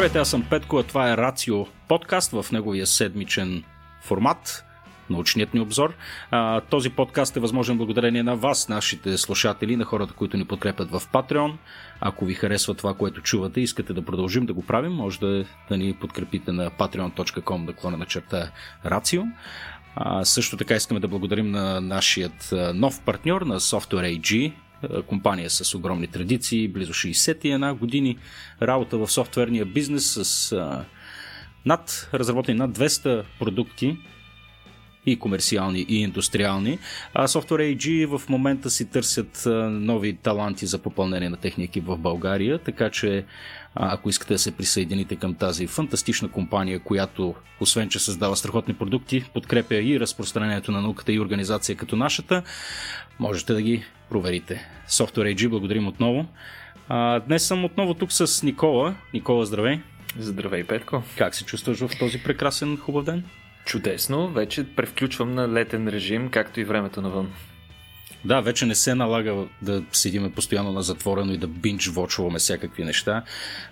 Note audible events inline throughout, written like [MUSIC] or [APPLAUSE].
Здравейте, аз съм Петко, а това е Рацио подкаст в неговия седмичен формат научният ни обзор. А, този подкаст е възможен благодарение на вас, нашите слушатели, на хората, които ни подкрепят в Patreon. Ако ви харесва това, което чувате и искате да продължим да го правим, може да, да ни подкрепите на patreon.com да клона на черта Рацио. А, също така искаме да благодарим на нашият нов партньор на Software AG, компания с огромни традиции, близо 61 години работа в софтуерния бизнес с а, над, разработени над 200 продукти и комерциални, и индустриални. А Software AG в момента си търсят нови таланти за попълнение на техния екип в България, така че ако искате да се присъедините към тази фантастична компания, която, освен че създава страхотни продукти, подкрепя и разпространението на науката и организация като нашата, можете да ги проверите. Software AG, благодарим отново. А, днес съм отново тук с Никола. Никола, здравей! Здравей, Петко! Как се чувстваш в този прекрасен, хубав ден? Чудесно, вече превключвам на летен режим, както и времето навън. Да, вече не се налага да седиме постоянно на затворено и да бинч вочваме всякакви неща.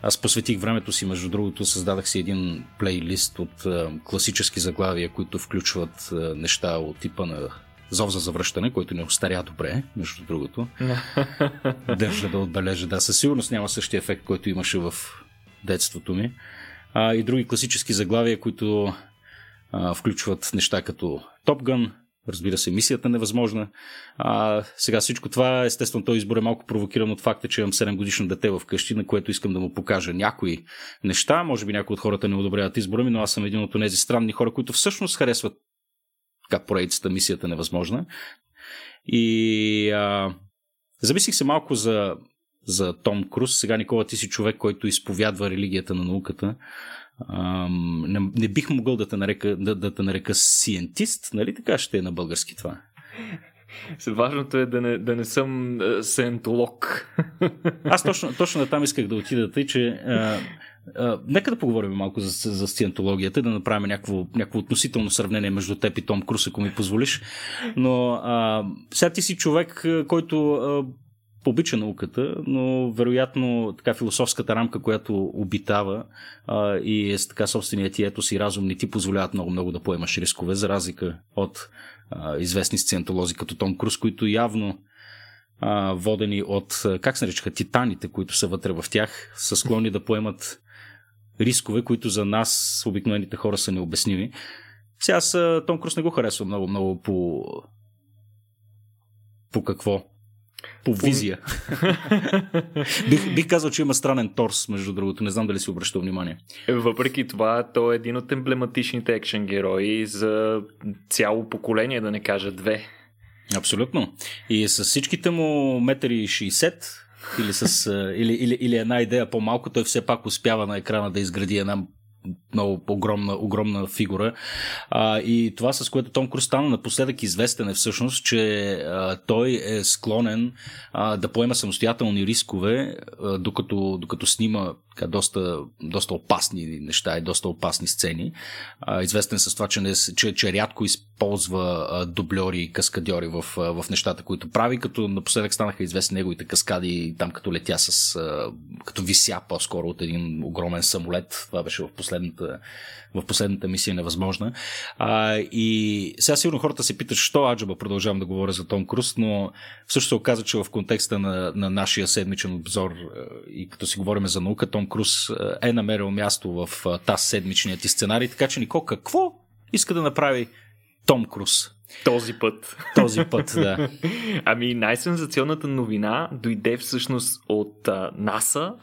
Аз посветих времето си, между другото, създадах си един плейлист от а, класически заглавия, които включват а, неща от типа на Зов за завръщане, който не остаря добре, между другото. [LAUGHS] Държа да отбележа. Да, със сигурност няма същия ефект, който имаше в детството ми. А, и други класически заглавия, които а, включват неща като Gun, разбира се, мисията невъзможна. А, сега всичко това, естествено, този избор е малко провокиран от факта, че имам 7 годишно дете в къщи, на което искам да му покажа някои неща. Може би някои от хората не одобряват избора ми, но аз съм един от тези странни хора, които всъщност харесват как поредицата мисията невъзможна. И а, замислих се малко за, за Том Круз. Сега, Никола, ти си човек, който изповядва религията на науката. Ам, не, не бих могъл да те нарека, да, да те нарека сиентист, нали така ще е на български това? Важното е да не, да не съм uh, сентолог. Аз точно, точно там исках да отида, тъй че а, нека да поговорим малко за, за сциентологията, да направим някакво, някакво относително сравнение между теб и Том Крус, ако ми позволиш. Но а, сега ти си човек, който а, обича науката, но вероятно така философската рамка, която обитава а, и е с така собственият ти етос и разум не ти позволяват много-много да поемаш рискове, за разлика от а, известни сциентолози като Том Круз, които явно водени от, как се наричаха, титаните, които са вътре в тях, са склонни да поемат рискове, които за нас, обикновените хора, са необясними. Сега аз Том Круз не го харесва много-много по... По какво? По визия. [LAUGHS] бих, бих казал, че има странен торс, между другото. Не знам дали си обръщал внимание. Въпреки това, той е един от емблематичните екшен герои за цяло поколение, да не кажа две. Абсолютно. И с всичките му метри 60 или, с, или, или, или една идея по-малко, той все пак успява на екрана да изгради една много огромна, огромна фигура. А, и това, с което Том Круз стана напоследък известен е всъщност, че а, той е склонен а, да поема самостоятелни рискове, а, докато, докато снима така, доста, доста опасни неща и доста опасни сцени. А, известен с това, че, не, че, че рядко използва а, дублери и каскадьори в, а, в нещата, които прави, като напоследък станаха известни неговите каскади там като летя с, а, като вися по-скоро от един огромен самолет. Това беше в последната, в последната мисия невъзможна. А, и сега сигурно хората се питат, що аджаба продължавам да говоря за Том Круз, но всъщност се оказа, че в контекста на, на нашия седмичен обзор и като си говорим за наука, Том Круз е намерил място в тази седмичният ти сценарий. Така че, Нико, какво иска да направи Том Круз? Този път. Този път, да. [LAUGHS] ами най-сензационната новина дойде всъщност от НАСА,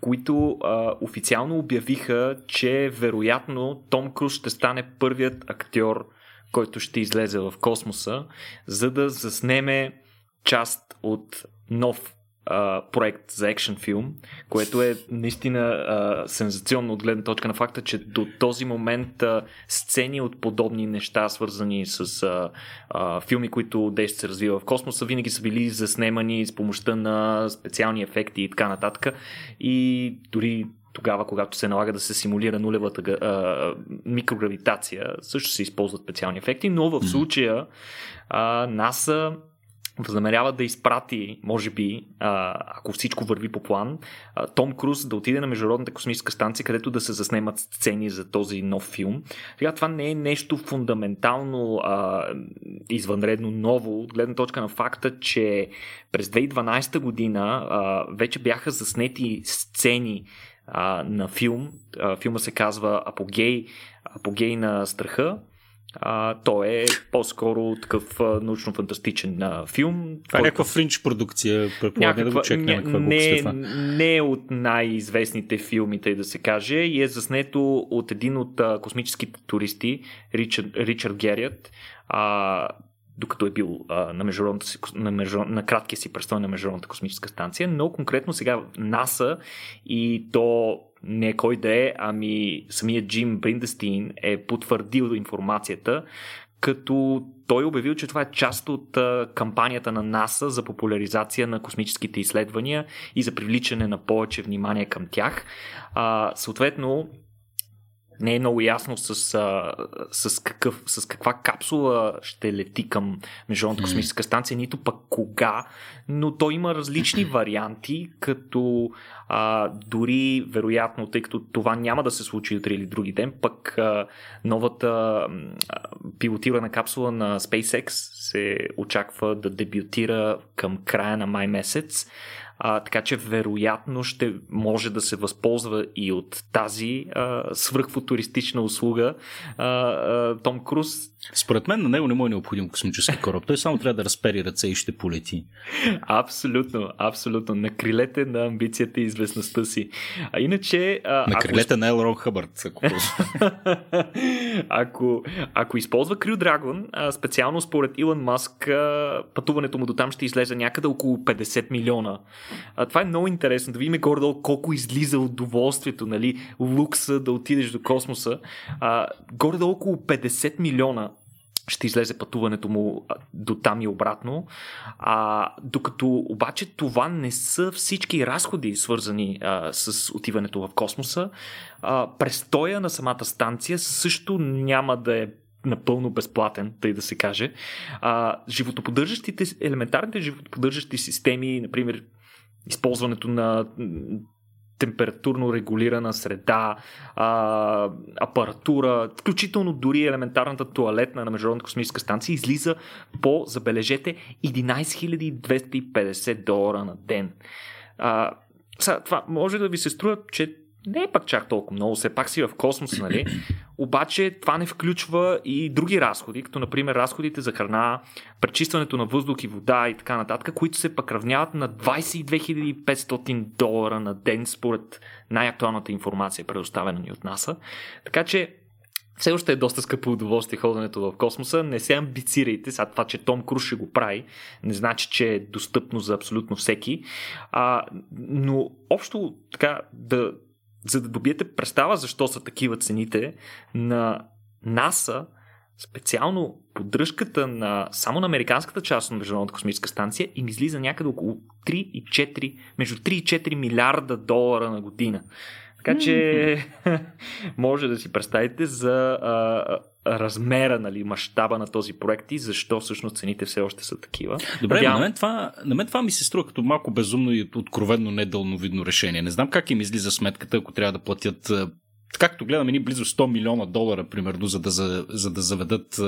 които а, официално обявиха, че вероятно Том Круз ще стане първият актьор, който ще излезе в космоса, за да заснеме част от нов а, проект за екшен филм, което е наистина а, сензационно от гледна точка на факта, че до този момент а, сцени от подобни неща, свързани с а, а, филми, които действат се развива в космоса, винаги са били заснемани с помощта на специални ефекти и така нататък. И дори тогава, когато се налага да се симулира нулевата а, микрогравитация, също се използват специални ефекти, но в случая а, НАСА възнамерява да изпрати, може би, ако всичко върви по план, Том Круз да отиде на Международната космическа станция, където да се заснемат сцени за този нов филм. Сега това не е нещо фундаментално извънредно ново, от гледна точка на факта, че през 2012 година вече бяха заснети сцени на филм. Филма се казва Апогей, Апогей на страха а, той е по-скоро такъв научно-фантастичен а, филм. Това е някаква фринч продукция, предполагам да го чекнем. Не, не, не е от най-известните филми, тъй да се каже, и е заснето от един от а, космическите туристи, Ричард, Ричард Герият, а, докато е бил а, на, международната на, международ, на краткия си престой на Международната космическа станция, но конкретно сега НАСА и то не кой да е, ами самият Джим Бриндестин е потвърдил информацията, като той е обявил, че това е част от кампанията на НАСА за популяризация на космическите изследвания и за привличане на повече внимание към тях. А, съответно, не е много ясно с, а, с, какъв, с каква капсула ще лети към Международната космическа станция, нито пък кога, но то има различни [CLEARS THROAT] варианти, като а, дори вероятно, тъй като това няма да се случи утре или други ден, пък а, новата а, пилотирана капсула на SpaceX се очаква да дебютира към края на май месец. А, така че вероятно ще може да се възползва и от тази а, свръхфутуристична услуга а, а, Том Круз. Според мен на него не му е необходим космически кораб. Той само трябва да разпери ръце и ще полети. Абсолютно, абсолютно. На крилете на амбицията и известността си. А иначе... А, на крилете ако... на Елрон Хъбърт. Ако... [LAUGHS] ако, ако използва Crew Dragon, специално според Илон Маск, пътуването му до там ще излезе някъде около 50 милиона а, това е много интересно, да видим горе колко излиза удоволствието, нали, лукса да отидеш до космоса. А, горе-долу около 50 милиона ще излезе пътуването му до там и обратно. А, докато обаче това не са всички разходи, свързани а, с отиването в космоса. А, престоя на самата станция също няма да е напълно безплатен, тъй да се каже. А, животоподдържащите, елементарните животоподдържащи системи, например използването на температурно регулирана среда, а, апаратура, включително дори елементарната туалетна на Международната космическа станция излиза по, забележете, 11 250 долара на ден. А, сега, това може да ви се струва, че не е пак чак толкова много, все пак си в космос, нали? Обаче това не включва и други разходи, като например разходите за храна, пречистването на въздух и вода и така нататък, които се пък равняват на 22 500 долара на ден според най-актуалната информация, предоставена ни от НАСА. Така че все още е доста скъпо удоволствие ходенето в космоса. Не се амбицирайте. Сега това, че Том Круз ще го прави, не значи, че е достъпно за абсолютно всеки. А, но общо така да, за да добиете представа защо са такива цените на НАСА, специално поддръжката на само на американската част на Международната космическа станция им излиза някъде около 3 и 4, между 3 и 4 милиарда долара на година. Така че [LAUGHS] може да си представите за а, размера, нали, мащаба на този проект и защо всъщност цените все още са такива. Добре, Надявам... на, мен това, на мен това ми се струва като малко безумно и откровенно недълновидно решение. Не знам как им излиза сметката, ако трябва да платят както гледаме ни близо 100 милиона долара, примерно, за да, за, за да заведат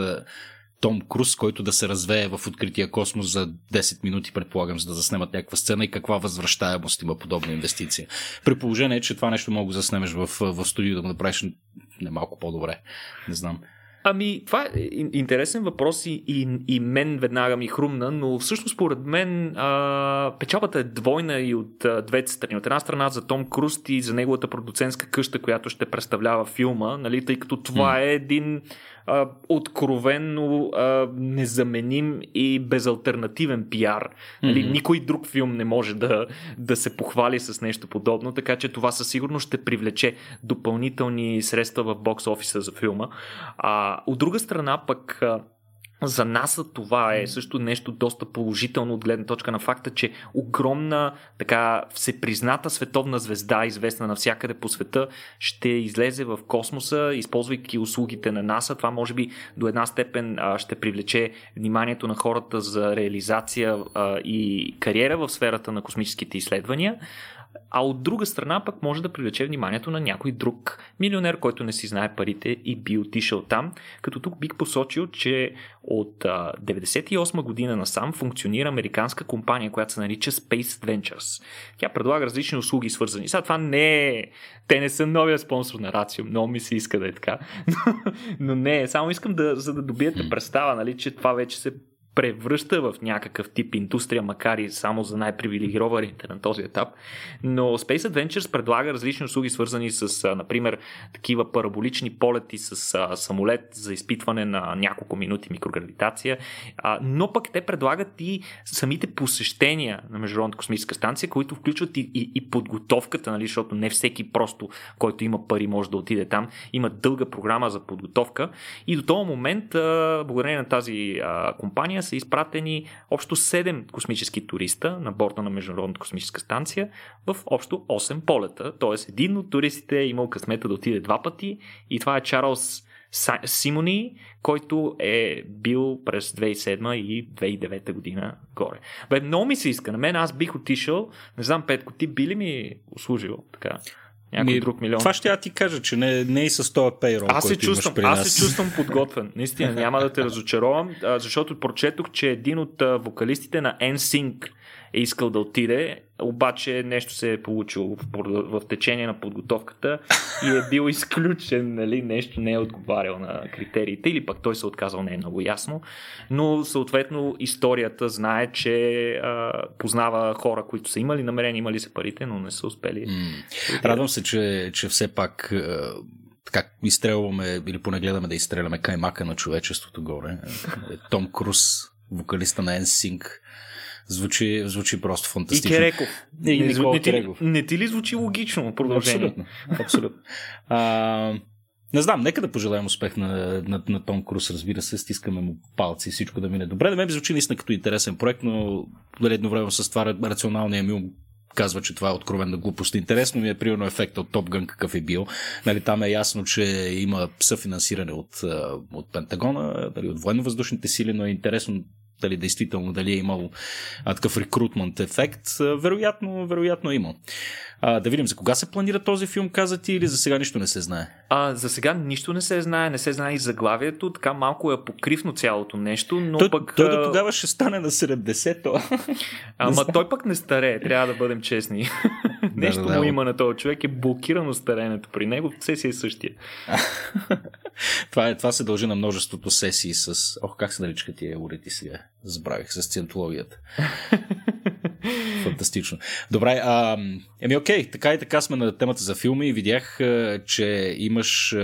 том Круз, който да се развее в открития космос за 10 минути, предполагам, за да заснемат някаква сцена и каква възвръщаемост има подобна инвестиция. При положение, че това нещо мога да заснемеш в, в студио да го направиш не малко по-добре. Не знам. Ами, това е интересен въпрос и, и, и мен веднага ми хрумна, но всъщност според мен а, печалбата е двойна и от а, двете страни. От една страна за Том Круз и за неговата продуцентска къща, която ще представлява филма, нали, тъй като това е един а, откровенно а, незаменим и безалтернативен пиар. Нали, mm-hmm. Никой друг филм не може да, да се похвали с нещо подобно, така че това със сигурност ще привлече допълнителни средства в бокс офиса за филма. А, от друга страна пък за НАСА това е също нещо доста положително от гледна точка на факта, че огромна, така всепризната световна звезда, известна навсякъде по света, ще излезе в космоса, използвайки услугите на НАСА. Това може би до една степен ще привлече вниманието на хората за реализация и кариера в сферата на космическите изследвания а от друга страна пък може да привлече вниманието на някой друг милионер, който не си знае парите и би отишъл там. Като тук бих посочил, че от 1998 година насам функционира американска компания, която се нарича Space Ventures. Тя предлага различни услуги свързани. Сега това не е... Те не са новия спонсор на Рацио. Много ми се иска да е така. [LAUGHS] Но, но не, само искам да, за да добиете [CLEARS THROAT] представа, нали, че това вече се превръща в някакъв тип индустрия, макар и само за най-привилегированите на този етап. Но Space Adventures предлага различни услуги, свързани с, например, такива параболични полети с самолет за изпитване на няколко минути микрогравитация, но пък те предлагат и самите посещения на Международната космическа станция, които включват и, и, и подготовката, нали, защото не всеки просто, който има пари, може да отиде там. Има дълга програма за подготовка и до този момент, благодарение на тази компания, са изпратени общо 7 космически туриста на борта на Международната космическа станция в общо 8 полета. Тоест един от туристите е имал късмета да отиде два пъти и това е Чарлз Симони, който е бил през 2007 и 2009 година горе. Бе, много ми се иска. На мен аз бих отишъл, не знам, Петко, ти би ли ми услужил така? Някой ми, друг милион. Това ще я ти кажа, че не, не и с този пейрол, аз се чувствам, Аз се чувствам подготвен. Наистина, няма да те разочаровам, защото прочетох, че един от вокалистите на NSYNC е искал да отиде, обаче нещо се е получило в, в, течение на подготовката и е бил изключен, нали, нещо не е отговарял на критериите или пък той се е отказал, не е много ясно, но съответно историята знае, че а, познава хора, които са имали намерение, имали са парите, но не са успели. Mm. Радвам се, че, че все пак така изстрелваме, или поне гледаме да изстреляме каймака на човечеството горе. Том Круз, вокалиста на NSYNC, Звучи, звучи просто фантастично. И Кереков. И, и не, не, ти, не ти ли звучи логично продължение? Абсолютно. абсолютно. А, не знам, нека да пожелаем успех на, на, на Том Круз, разбира се, стискаме му палци и всичко да мине добре. Да ме звучи наистина като интересен проект, но едно време с това рационалния ми казва, че това е откровена глупост. Интересно ми е, примерно, ефекта от Топ Гън какъв е бил. Нали, там е ясно, че има съфинансиране от, от Пентагона, дали, от военно-въздушните сили, но е интересно дали действително дали е имал а, такъв рекрутмент ефект. А, вероятно, вероятно е имал. А, да видим за кога се планира този филм, каза ти, или за сега нищо не се знае? А, за сега нищо не се знае, не се знае и заглавието, така малко е покривно цялото нещо, но той, пък... Той до тогава ще стане на 70-то. Ама той пък не старее, трябва да бъдем честни. [LAUGHS] нещо да, да, му има на този човек, е блокирано старенето при него, все си е същия. [LAUGHS] това, е, това се дължи на множеството сесии с... Ох, как се наричаха тия уреди сега? Забравих с циентологията. [LAUGHS] Фантастично. Добре, а, еми окей, така и така сме на темата за филми и видях, че имаш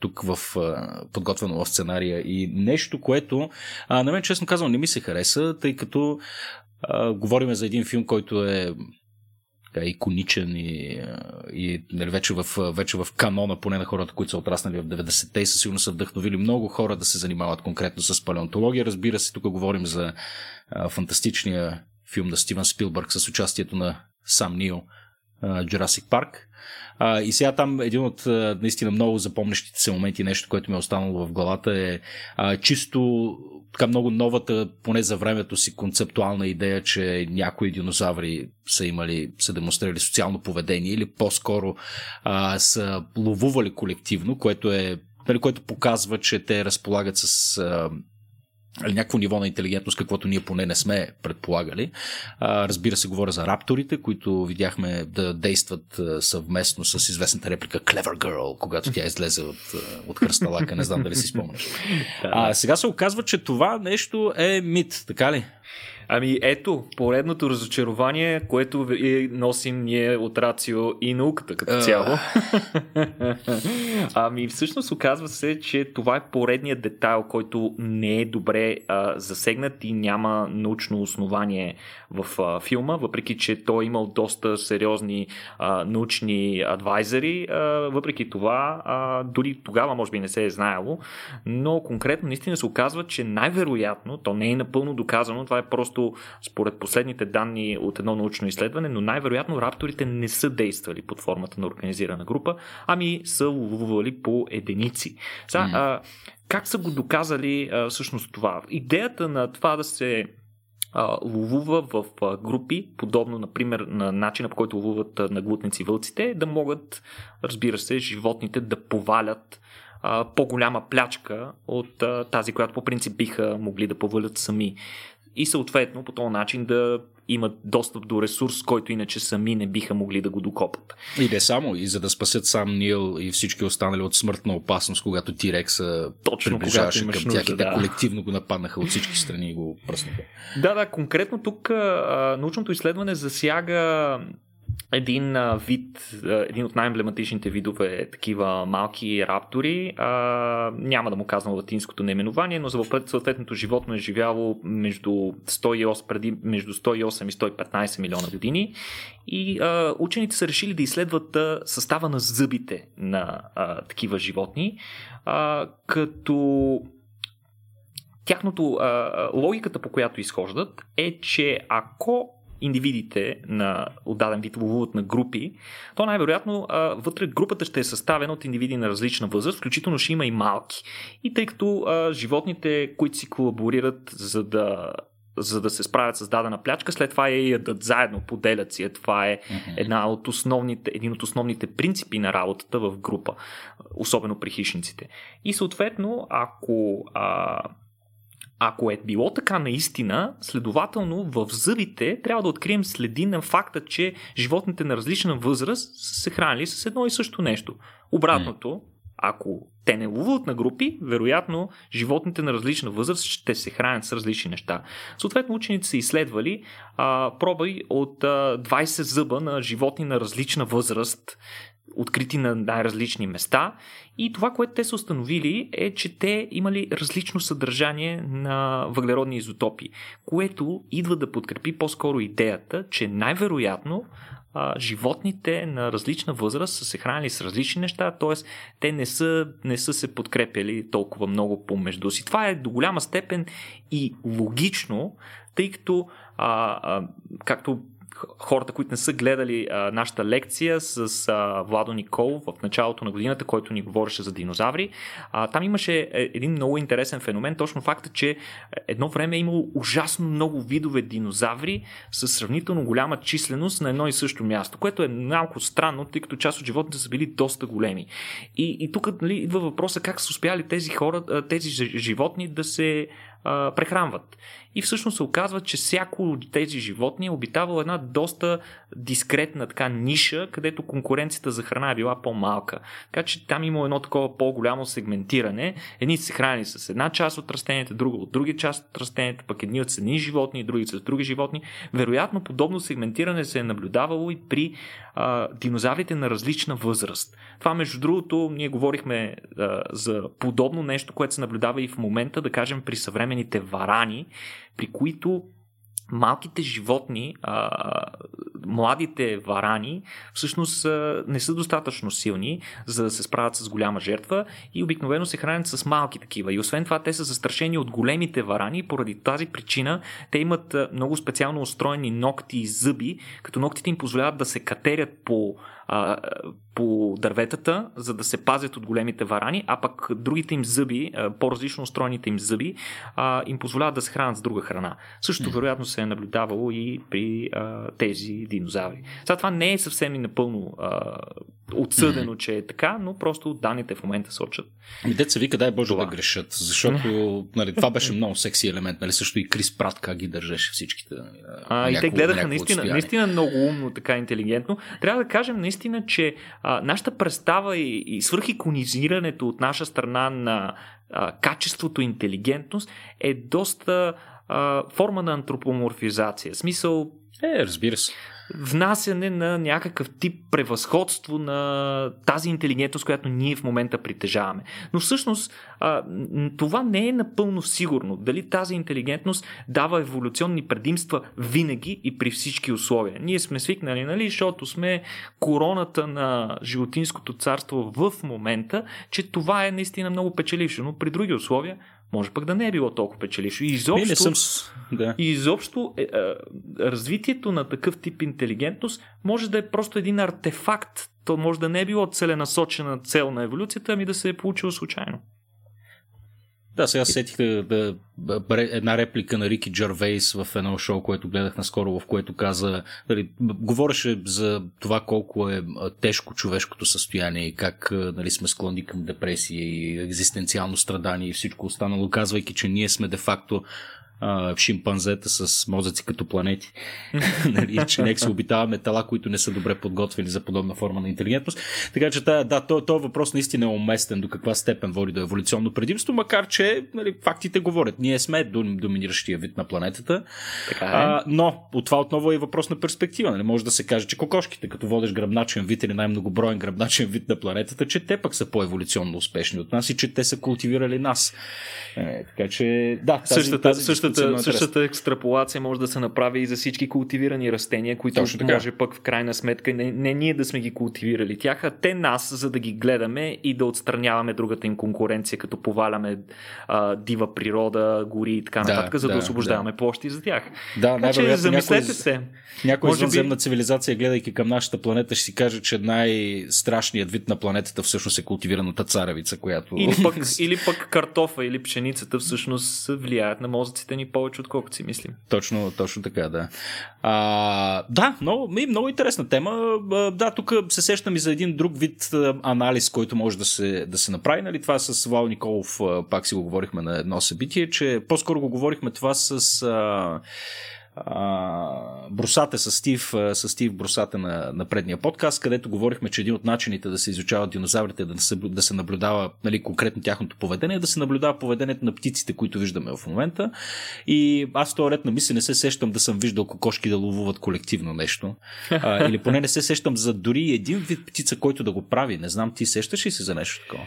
тук в подготвено в сценария и нещо, което а, на мен честно казвам не ми се хареса, тъй като а, говорим за един филм, който е така, иконичен и, и нали, вече, в, вече в канона, поне на хората, които са отраснали в 90-те и със сигурно са вдъхновили много хора да се занимават конкретно с палеонтология. Разбира се, тук говорим за а, фантастичния филм на Стивен Спилбърг с участието на Сам Нил, Jurassic Park. И сега там един от наистина много запомнящите се моменти, нещо, което ми е останало в главата е а, чисто така много новата, поне за времето си, концептуална идея, че някои динозаври са имали, са демонстрирали социално поведение или по-скоро а, са ловували колективно, което е нали, което показва, че те разполагат с а, или някакво ниво на интелигентност, каквото ние поне не сме предполагали. А, разбира се, говоря за рапторите, които видяхме да действат съвместно с известната реплика Clever Girl, когато тя излезе от, от хръсталака. Не знам дали си спомняш. [LAUGHS] А, сега се оказва, че това нещо е мит, така ли? Ами ето, поредното разочарование, което носим ние от Рацио и науката като цяло. [LAUGHS] ами всъщност оказва се, че това е поредният детайл, който не е добре а, засегнат и няма научно основание в а, филма, въпреки че той е имал доста сериозни а, научни адвайзери. А, въпреки това, а, дори тогава може би не се е знаело, но конкретно наистина се оказва, че най-вероятно, то не е напълно доказано, това е просто според последните данни от едно научно изследване, но най-вероятно рапторите не са действали под формата на организирана група, ами са ловували по единици. Сега, а, как са го доказали а, всъщност това? Идеята на това да се ловува в групи, подобно, например, на начина по който ловуват на глутници вълците, да могат, разбира се, животните да повалят по-голяма плячка от тази, която по принцип биха могли да повалят сами. И съответно по този начин да имат достъп до ресурс, който иначе сами не биха могли да го докопат. И не само, и за да спасят сам Нил и всички останали от смъртна опасност, когато Тирекса Точно приближаваше към тях и да. колективно го нападнаха от всички страни и го пръснаха. Да, да, конкретно тук а, научното изследване засяга един а, вид, а, един от най-емблематичните видове е такива малки раптори. А, няма да му казвам латинското наименование, но за съответното животно е живяло между 108, преди между 108 и 115 милиона години. И а, учените са решили да изследват а, състава на зъбите на а, такива животни, а, като тяхното а, логиката, по която изхождат, е, че ако индивидите на отдаден вид ловуват на групи, то най-вероятно а, вътре групата ще е съставена от индивиди на различна възраст, включително ще има и малки. И тъй като а, животните, които си колаборират за да за да се справят с дадена плячка, след това я ядат заедно, поделят си. Това е една от основните, един от основните принципи на работата в група, особено при хищниците. И съответно, ако а, ако е било така наистина, следователно в зъбите трябва да открием следи на факта, че животните на различна възраст са се хранили с едно и също нещо. Обратното, ако те не ловуват на групи, вероятно животните на различна възраст ще се хранят с различни неща. Съответно, учените са изследвали а, проби от а, 20 зъба на животни на различна възраст открити на най-различни места. И това, което те са установили е, че те имали различно съдържание на въглеродни изотопи, което идва да подкрепи по-скоро идеята, че най-вероятно животните на различна възраст са се хранили с различни неща, т.е. те не са, не са се подкрепяли толкова много помежду си. Това е до голяма степен и логично, тъй като, а, а, както хората, които не са гледали а, нашата лекция с а, Владо Никол в началото на годината, който ни говореше за динозаври, а, там имаше е, един много интересен феномен, точно факта, че едно време е имало ужасно много видове динозаври с сравнително голяма численост на едно и също място, което е малко странно, тъй като част от животните са били доста големи. И, и тук нали, идва въпроса как са успяли тези хора, тези животни да се прехранват. И всъщност се оказва, че всяко от тези животни е обитавало една доста дискретна така ниша, където конкуренцията за храна е била по-малка. Така че там има едно такова по-голямо сегментиране. Едни се храни с една част от растенията, друга от други част от растенията, пък едни от едни животни, други с други животни. Вероятно подобно сегментиране се е наблюдавало и при а, динозаврите на различна възраст. Това, между другото, ние говорихме а, за подобно нещо, което се наблюдава и в момента, да кажем, при съвременните варани, при които малките животни, а, младите варани, всъщност а, не са достатъчно силни, за да се справят с голяма жертва и обикновено се хранят с малки такива. И освен това, те са застрашени от големите варани поради тази причина те имат много специално устроени ногти и зъби, като ногтите им позволяват да се катерят по а, по дърветата, за да се пазят от големите варани, а пък другите им зъби, по-различно устроените им зъби, а, им позволяват да се хранят с друга храна. Също вероятно се е наблюдавало и при а, тези динозаври. Сега това не е съвсем и напълно а, отсъдено, че е така, но просто данните в момента сочат. Ами деца вика, дай Боже това. да грешат, защото [LAUGHS] нали, това беше много секси елемент, нали, също и Крис Прат как ги държеше всичките. Нали, а, и те гледаха наистина, наистина много умно, така интелигентно. Трябва да кажем наистина, че а, нашата представа и, и свърхиконизирането от наша страна на а, качеството интелигентност е доста а, форма на антропоморфизация. Смисъл. Е, разбира се внасяне на някакъв тип превъзходство на тази интелигентност, която ние в момента притежаваме. Но всъщност това не е напълно сигурно. Дали тази интелигентност дава еволюционни предимства винаги и при всички условия. Ние сме свикнали, нали, защото сме короната на животинското царство в момента, че това е наистина много печелившо, но при други условия може пък да не е било толкова печелившо. И изобщо, не, не съм... да. и изобщо е, е, развитието на такъв тип интелигентност може да е просто един артефакт. То може да не е било целенасочена цел на еволюцията, ами да се е получило случайно. Да, сега сетих да, да, една реплика на Рики Джарвейс в едно шоу, което гледах наскоро, в което каза, нали, говореше за това колко е тежко човешкото състояние и как нали, сме склонни към депресия и екзистенциално страдание и всичко останало, казвайки, че ние сме де-факто а, шимпанзета с мозъци като планети. [LAUGHS] нали, че нека се обитаваме тела, които не са добре подготвени за подобна форма на интелигентност. Така че да, да този то въпрос наистина е уместен до каква степен води до еволюционно предимство, макар че нали, фактите говорят. Ние сме доминиращия вид на планетата. Така е. а, но от това отново е въпрос на перспектива. Нали? Може да се каже, че кокошките, като водиш гръбначен вид или най-многоброен гръбначен вид на планетата, че те пък са по-еволюционно успешни от нас и че те са култивирали нас. Е, така че да, тази, същата, тази същата същата, същата екстраполация може да се направи и за всички култивирани растения, които може пък в крайна сметка не, не ние да сме ги култивирали тях, а те нас, за да ги гледаме и да отстраняваме другата им конкуренция, като поваляме а, дива природа, гори и така нататък, да, за да, да освобождаваме да. площи за тях. Да, така че замислете някой, се. Някой извънземна би... цивилизация, гледайки към нашата планета, ще си каже, че най-страшният вид на планетата всъщност е култивираната царевица, която... Или пък, [LAUGHS] или пък картофа или пшеницата всъщност влияят на мозъците ни повече, отколкото си мислим. Точно, точно така, да. А, да, много, много интересна тема. Да, тук се сещам и за един друг вид анализ, който може да се, да се направи. Нали? Това с Вал Николов, пак си го говорихме на едно събитие, че по-скоро го говорихме това с а, брусата с Стив, с Стив брусата на, на предния подкаст, където говорихме, че един от начините да се изучават динозаврите, да се, да се наблюдава нали, конкретно тяхното поведение, да се наблюдава поведението на птиците, които виждаме в момента. И аз в този ред на мисли не се сещам да съм виждал кокошки да ловуват колективно нещо. А, или поне не се сещам за дори един вид птица, който да го прави. Не знам, ти сещаш ли се за нещо такова?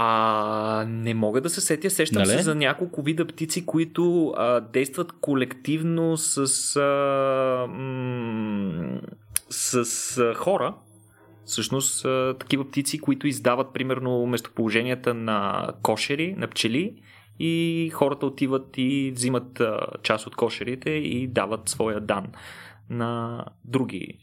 А, не мога да се сетя. Сещам нали? се за няколко вида птици, които а, действат колективно с, а, м- с а, хора. Всъщност, а, такива птици, които издават примерно местоположенията на кошери, на пчели и хората отиват и взимат а, част от кошерите и дават своя дан на други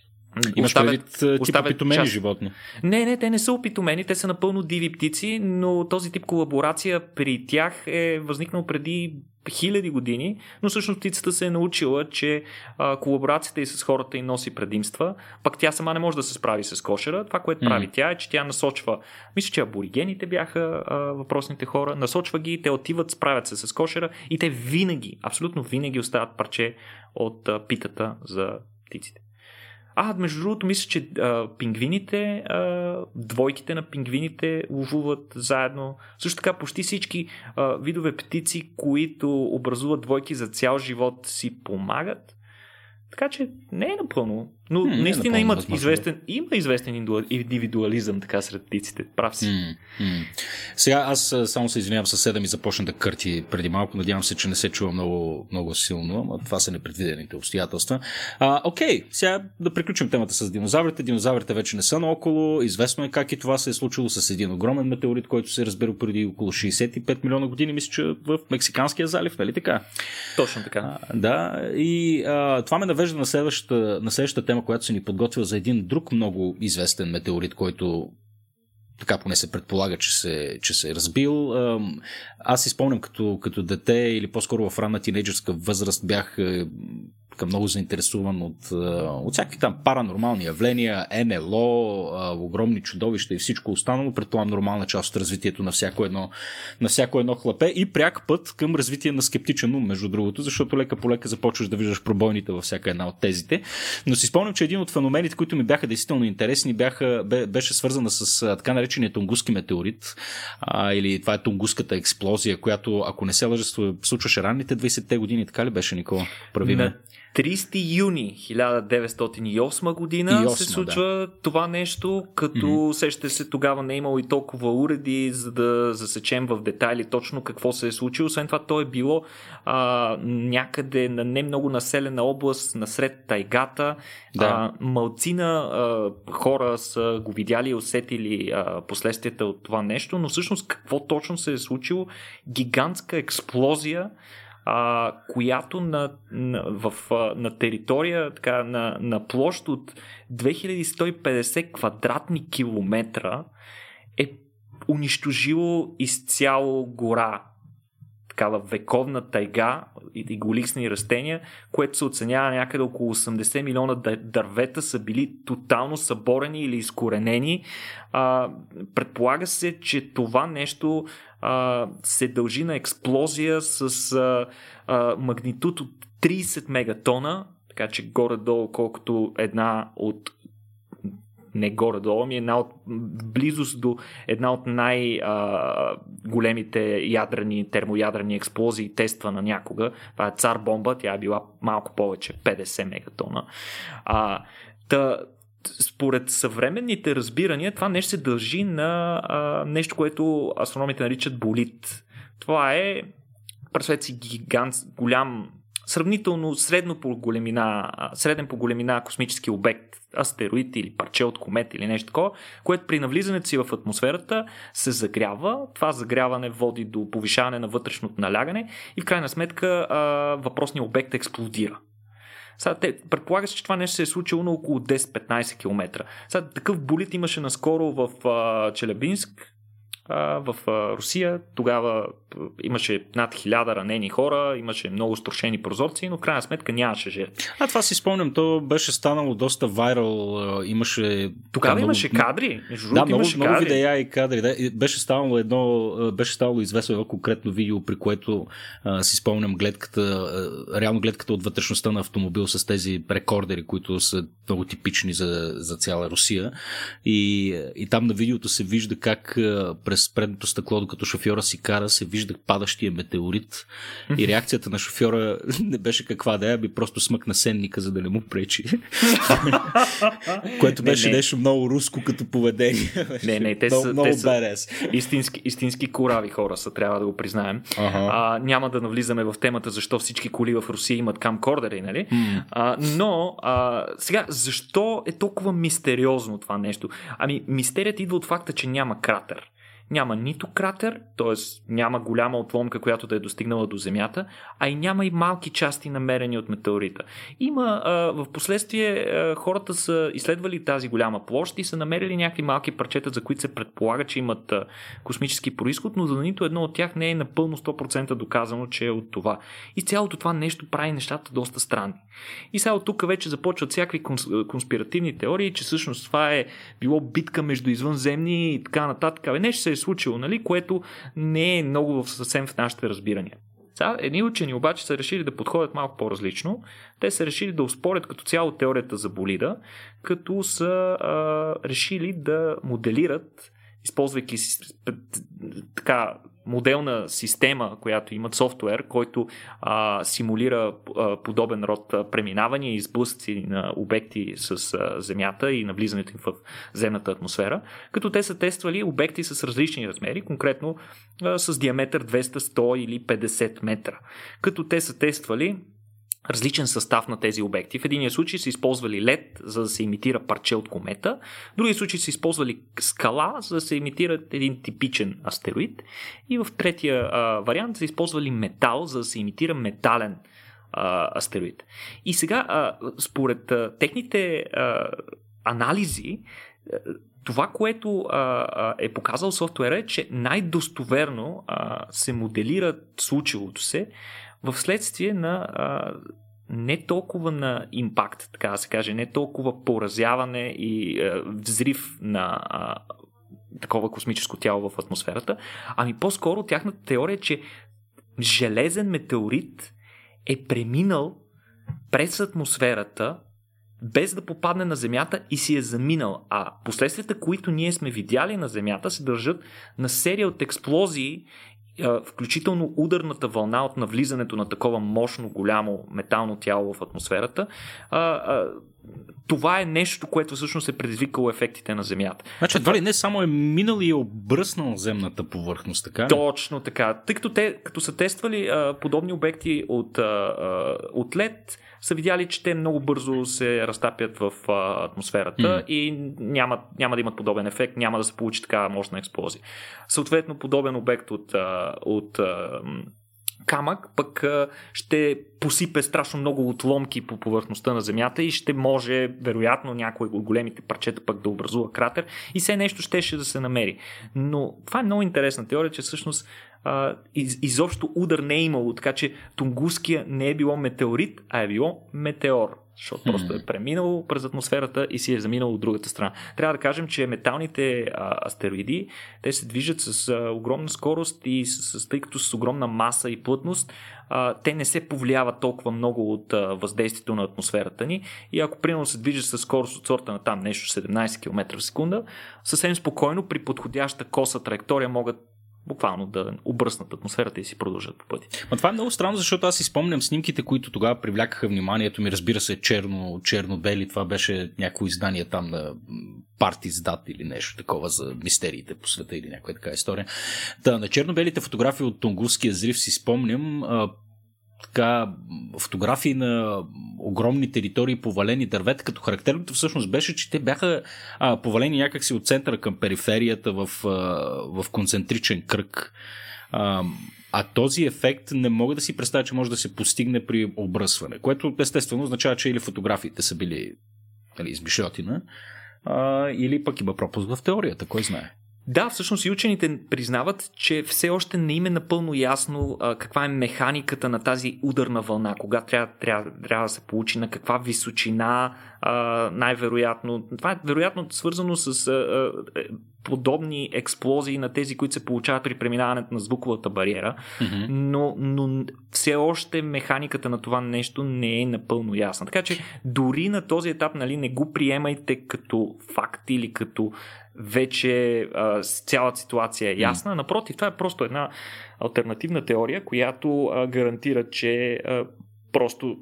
Имаш оставят, предвид тип опитомени част... животни? Не, не, те не са опитомени, те са напълно диви птици, но този тип колаборация при тях е възникнал преди хиляди години, но всъщност птицата се е научила, че а, колаборацията и с хората и носи предимства, пък тя сама не може да се справи с кошера. Това, което mm. прави тя е, че тя насочва, мисля, че аборигените бяха а, въпросните хора, насочва ги, те отиват, справят се с кошера и те винаги, абсолютно винаги остават парче от а, питата за птиците. А, между другото, мисля, че а, пингвините, а, двойките на пингвините ловуват заедно. Също така, почти всички а, видове птици, които образуват двойки за цял живот, си помагат. Така че не е напълно. Но м наистина имат известен, има известен индивидуализъм така сред птиците. Прав си. М- м- Сега аз само се извинявам съседа ми започна да кърти преди малко. Надявам се, че не се чува много, много силно, но това са непредвидените обстоятелства. А, окей, сега да приключим темата с динозаврите. Динозаврите вече не са наоколо. Известно е как и това се е случило с един огромен метеорит, който се е разбира преди около 65 милиона години, мисля, че в Мексиканския залив, нали така? Точно така. А, да, и а, това ме навежда на следващата, на следващата тема, която се ни подготвя за един друг много известен метеорит, който така поне се предполага, че се, че се е разбил. Аз си спомням като, като дете или по-скоро в ранна тинейджерска възраст бях е, така много заинтересуван от, от всякакви там паранормални явления, НЛО, огромни чудовища и всичко останало. Предполагам нормална част от развитието на всяко едно, на всяко едно хлапе и пряк път към развитие на скептичен ум, между другото, защото лека по лека започваш да виждаш пробойните във всяка една от тезите. Но си спомням, че един от феномените, които ми бяха действително интересни, бяха, беше свързана с така наречения тунгуски метеорит, а, или това е тунгуската експлозия, която, ако не се лъжа, случваше ранните 20-те години, така ли беше, Никола? Прави на 30 юни 1908 година 8, се случва да. това нещо, като mm-hmm. сещате се тогава не е имало и толкова уреди, за да засечем в детайли точно какво се е случило. Освен това, то е било а, някъде на не много населена област, насред тайгата. Да. А, малцина а, хора са го видяли и усетили а, последствията от това нещо, но всъщност какво точно се е случило? Гигантска експлозия а, която на, на, в, на територия, така, на, на площ от 2150 квадратни километра е унищожило изцяло гора такава вековна тайга и голиксни растения, което се оценява някъде около 80 милиона дървета са били тотално съборени или изкоренени. А, предполага се, че това нещо а, се дължи на експлозия с а, а, магнитуд от 30 мегатона, така че горе-долу колкото една от не горе-долу, ми е една от близост до една от най-големите ядрени, термоядрени експлозии, тествана някога. Това е цар бомба, тя е била малко повече, 50 мегатона. А, та, според съвременните разбирания, това нещо се дължи на а, нещо, което астрономите наричат болит. Това е, представете си, гигант, голям, сравнително средно по големина, среден по големина космически обект, астероид или парче от комет или нещо такова, което при навлизането си в атмосферата се загрява. Това загряване води до повишаване на вътрешното налягане и в крайна сметка а, въпросният обект експлодира. Сега, те, предполага се, че това нещо се е случило на около 10-15 км. Сега, такъв болит имаше наскоро в а, Челябинск, в Русия. Тогава имаше над хиляда ранени хора, имаше много струшени прозорци, но в крайна сметка нямаше жертви. А това си спомням, то беше станало доста вайрал. Имаше. Тогава много... имаше кадри. Между да, много, имаше много кадри. видеа и кадри. Да. Беше станало едно, беше станало известно едно конкретно видео, при което а, си спомням гледката, а, реално гледката от вътрешността на автомобил с тези рекордери, които са много типични за, за цяла Русия. И, и там на видеото се вижда как през през предното стъкло, докато шофьора си кара, се вижда падащия метеорит и реакцията на шофьора [LAUGHS] не беше каква да е, би просто смъкна сенника, за да не му пречи. [LAUGHS] Което беше не, не. нещо много руско като поведение. Не, не, те са, много, те са истински, истински корави хора са, трябва да го признаем. Ага. А, няма да навлизаме в темата защо всички коли в Русия имат камкордери, нали? Mm. А, но а, сега, защо е толкова мистериозно това нещо? Ами, мистерият идва от факта, че няма кратер. Няма нито кратер, т.е. няма голяма отломка, която да е достигнала до Земята, а и няма и малки части намерени от метеорита. Има, а, в последствие а, хората са изследвали тази голяма площ и са намерили някакви малки парчета, за които се предполага, че имат а, космически происход, но за нито едно от тях не е напълно 100% доказано, че е от това. И цялото това нещо прави нещата доста странни. И сега от тук вече започват всякакви конспиративни теории, че всъщност това е било битка между извънземни и така нататък. Нещо се е случило, нали? което не е много съвсем в нашите разбирания. Сега, едни учени обаче са решили да подходят малко по-различно. Те са решили да успорят като цяло теорията за болида, като са а, решили да моделират, използвайки така моделна система, която имат софтуер, който а, симулира а, подобен род преминавания и сблъсъци на обекти с а, Земята и навлизането им в земната атмосфера, като те са тествали обекти с различни размери, конкретно а, с диаметър 200, 100 или 50 метра. Като те са тествали различен състав на тези обекти. В единия случай са използвали лед, за да се имитира парче от комета. В другия случай са използвали скала, за да се имитира един типичен астероид. И в третия а, вариант са използвали метал, за да се имитира метален а, астероид. И сега, а, според а, техните а, анализи, това, което а, е показал софтуера е, че най-достоверно а, се моделира случилото се в следствие на а, не толкова на импакт, така да се каже, не толкова поразяване и е, взрив на е, такова космическо тяло в атмосферата, ами по-скоро тяхната теория че железен метеорит е преминал през атмосферата без да попадне на Земята и си е заминал. А последствията, които ние сме видяли на Земята, се държат на серия от експлозии включително ударната вълна от навлизането на такова мощно голямо метално тяло в атмосферата, а, а, това е нещо, което всъщност е предизвикало ефектите на Земята. Значи, едва ли не само е минал и е обръснал земната повърхност, така? Точно така. Тъй като те, като са тествали а, подобни обекти от, а, от лед, са видяли, че те много бързо се разтапят в а, атмосферата mm. и няма, няма да имат подобен ефект, няма да се получи такава мощна експлозия. Съответно, подобен обект от, а, от а, камък пък а, ще посипе страшно много отломки по повърхността на Земята и ще може, вероятно, някой от големите парчета пък да образува кратер и все нещо щеше да се намери. Но това е много интересна теория, че всъщност а, из, изобщо удар не е имало, така че Тунгуския не е било метеорит, а е било метеор защото hmm. просто е преминало през атмосферата и си е заминало от другата страна. Трябва да кажем, че металните а, астероиди, те се движат с а, огромна скорост и с, с, тъй като с огромна маса и плътност, а, те не се повлияват толкова много от а, въздействието на атмосферата ни и ако примерно се движат с скорост от сорта на там нещо 17 км в секунда, съвсем спокойно при подходяща коса траектория могат буквално да обръснат атмосферата и си продължат по пъти. Но това е много странно, защото аз си спомням снимките, които тогава привлякаха вниманието ми. Разбира се, черно, черно-бели. Това беше някакво издание там на Партиздат или нещо такова за мистериите по света или някаква така история. Та, на черно-белите фотографии от Тунгусския зрив си спомням така, фотографии на огромни територии, повалени дървета, като характерното всъщност беше, че те бяха а, повалени някакси от центъра към периферията в, а, в концентричен кръг. А, а този ефект не мога да си представя, че може да се постигне при обръсване, което естествено означава, че или фотографиите са били нали, измишлетина, а, или пък има пропуск в теорията, кой знае. Да, всъщност и учените признават, че все още не им е напълно ясно а, каква е механиката на тази ударна вълна, кога трябва, трябва, трябва да се получи, на каква височина а, най-вероятно. Това е вероятно свързано с а, а, подобни експлозии на тези, които се получават при преминаването на звуковата бариера, mm-hmm. но, но все още механиката на това нещо не е напълно ясна. Така че дори на този етап нали, не го приемайте като факт или като вече а, цялата ситуация е ясна. Mm. Напротив, това е просто една альтернативна теория, която а, гарантира, че а, просто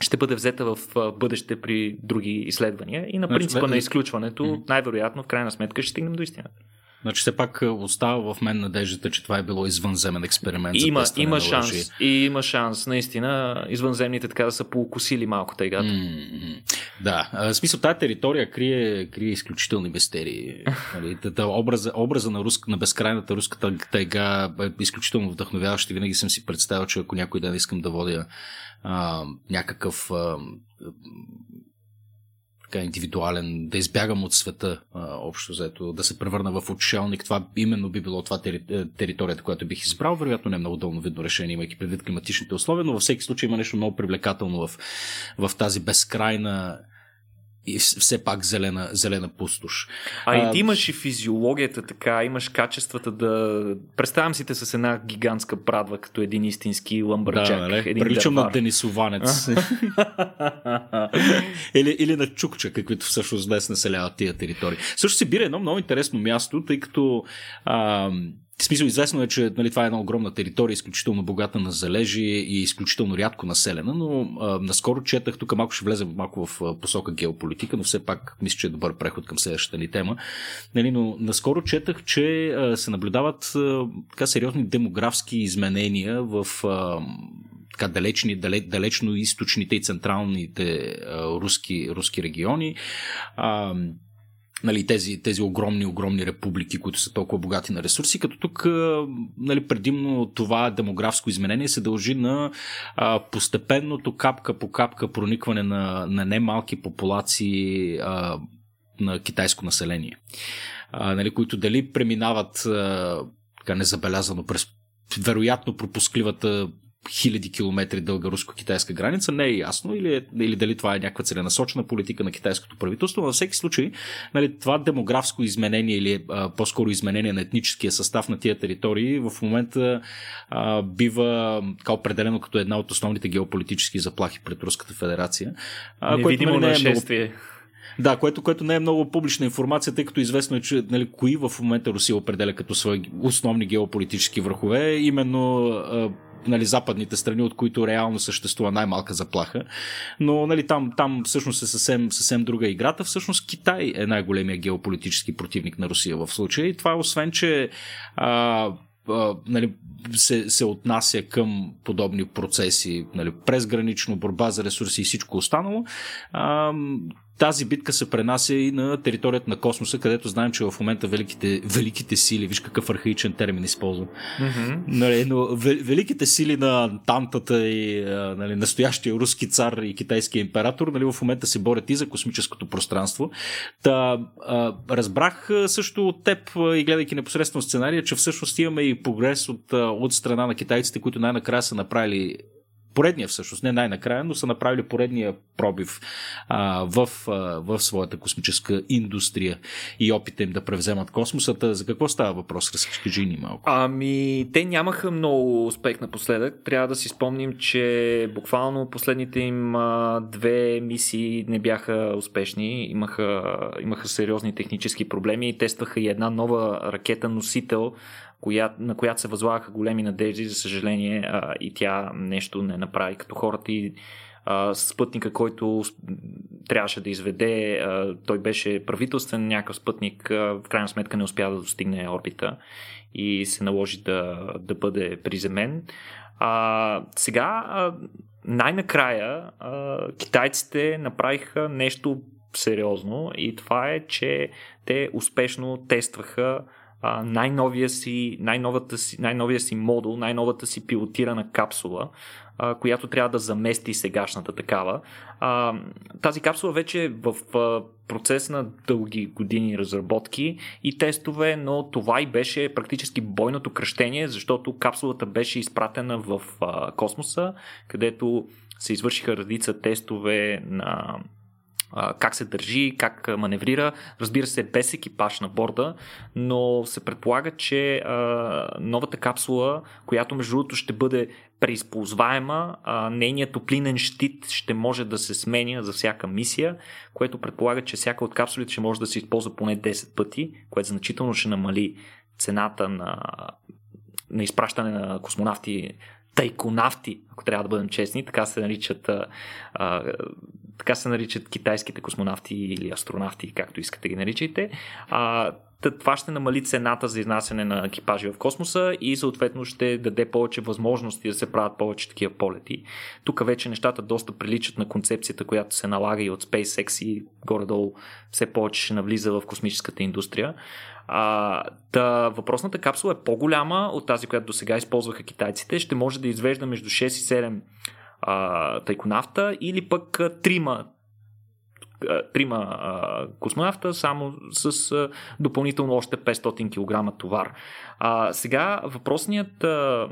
ще бъде взета в бъдеще при други изследвания и на значи, принципа на изключването, най-вероятно, в крайна сметка, ще стигнем до истината. Значи все пак е, остава в мен надеждата, че това е било извънземен експеримент. Има, за има шанс. И има шанс, наистина, извънземните така да са поукусили малко тайгата. Mm-hmm. Да, в смисъл тази територия крие, крие изключителни мистерии. [LAUGHS] Нали, образа, образа на, руск, на безкрайната руската тайга е изключително вдъхновяващ и винаги съм си представил, че ако някой ден искам да водя а, някакъв а, така индивидуален, да избягам от света а, общо взето, да се превърна в отшелник. Това именно би било това тери, е, територията, която бих избрал. Вероятно не е много дълновидно решение, имайки предвид климатичните условия, но във всеки случай има нещо много привлекателно в, в тази безкрайна и все пак зелена, зелена пустош. А, а и ти имаш и физиологията така, имаш качествата да... Представям си те с една гигантска брадва, като един истински ламбърджак. Да, нали? Приличам на денисованец. [LAUGHS] или, или на чукча, каквито всъщност днес населяват тия територии. Също се бира едно много интересно място, тъй като а, в смисъл известно е, че нали, това е една огромна територия, изключително богата на залежи и изключително рядко населена, но а, наскоро четах, тук малко ще влезем малко в посока геополитика, но все пак мисля, че е добър преход към следващата ни тема. Нали, но наскоро четах, че а, се наблюдават а, така сериозни демографски изменения в а, така далечни, далеч, далечно източните и централните а, руски, руски региони. А, нали, тези, тези огромни, огромни републики, които са толкова богати на ресурси, като тук нали, предимно това демографско изменение се дължи на а, постепенното капка по капка проникване на, на немалки популации а, на китайско население, а, нали, които дали преминават а, така незабелязано през вероятно пропускливата хиляди километри дълга руско-китайска граница, не е ясно или, е, или дали това е някаква целенасочена политика на китайското правителство. Но във всеки случай, нали, това демографско изменение или а, по-скоро изменение на етническия състав на тия територии в момента а, бива така определено като една от основните геополитически заплахи пред Руската федерация. А, Невидимо което, нали, не е много... Да, което, което не е много публична информация, тъй като известно е, че нали, кои в момента Русия определя като свои основни геополитически върхове, именно нали, западните страни, от които реално съществува най-малка заплаха. Но нали, там, там всъщност е съвсем, съвсем друга играта. Всъщност Китай е най-големия геополитически противник на Русия в случая. И това освен, че а, а, нали, се, се отнася към подобни процеси, нали, през гранично борба за ресурси и всичко останало, а, тази битка се пренася и на територията на космоса, където знаем, че в момента великите, великите сили, виж какъв архаичен термин използвам, mm-hmm. нали, но великите сили на Тантата и нали, настоящия руски цар и китайски император нали, в момента се борят и за космическото пространство. Та, а, разбрах също от теб и гледайки непосредствено сценария, че всъщност имаме и прогрес от, от страна на китайците, които най-накрая са направили поредния всъщност, не най-накрая, но са направили поредния пробив а, в, а, в своята космическа индустрия и опита им да превземат космосата. За какво става въпрос? Разкажи ни малко. Ами, те нямаха много успех напоследък. Трябва да си спомним, че буквално последните им а, две мисии не бяха успешни. Имаха, имаха сериозни технически проблеми тестваха и една нова ракета-носител, коя, на която се възлагаха големи надежди, за съжаление а, и тя нещо не направи, като хората и а, спътника, който трябваше да изведе, а, той беше правителствен някакъв спътник, а, в крайна сметка не успя да достигне орбита и се наложи да, да бъде приземен. А, сега, а, най-накрая, а, китайците направиха нещо сериозно и това е, че те успешно тестваха най-новия си, най-новата си, най-новия си модул, най-новата си пилотирана капсула, а, която трябва да замести сегашната такава. А, тази капсула вече е в а, процес на дълги години разработки и тестове, но това и беше практически бойното кръщение, защото капсулата беше изпратена в а, космоса, където се извършиха редица тестове на как се държи, как маневрира. Разбира се, без екипаж на борда, но се предполага, че а, новата капсула, която между другото ще бъде преизползваема, а, нейният топлинен щит ще може да се сменя за всяка мисия, което предполага, че всяка от капсулите ще може да се използва поне 10 пъти, което значително ще намали цената на, на изпращане на космонавти тайконавти, ако трябва да бъдем честни, така се наричат а, така се наричат китайските космонавти или астронавти, както искате ги наричайте. А, това ще намали цената за изнасяне на екипажи в космоса и съответно ще даде повече възможности да се правят повече такива полети. Тук вече нещата доста приличат на концепцията, която се налага и от SpaceX и горе-долу все повече ще навлиза в космическата индустрия. А, та, въпросната капсула е по-голяма от тази, която до сега използваха китайците. Ще може да извежда между 6 и 7 а, тайконавта или пък трима трима а, космонавта само с а, допълнително още 500 кг товар. А, сега въпросният, а,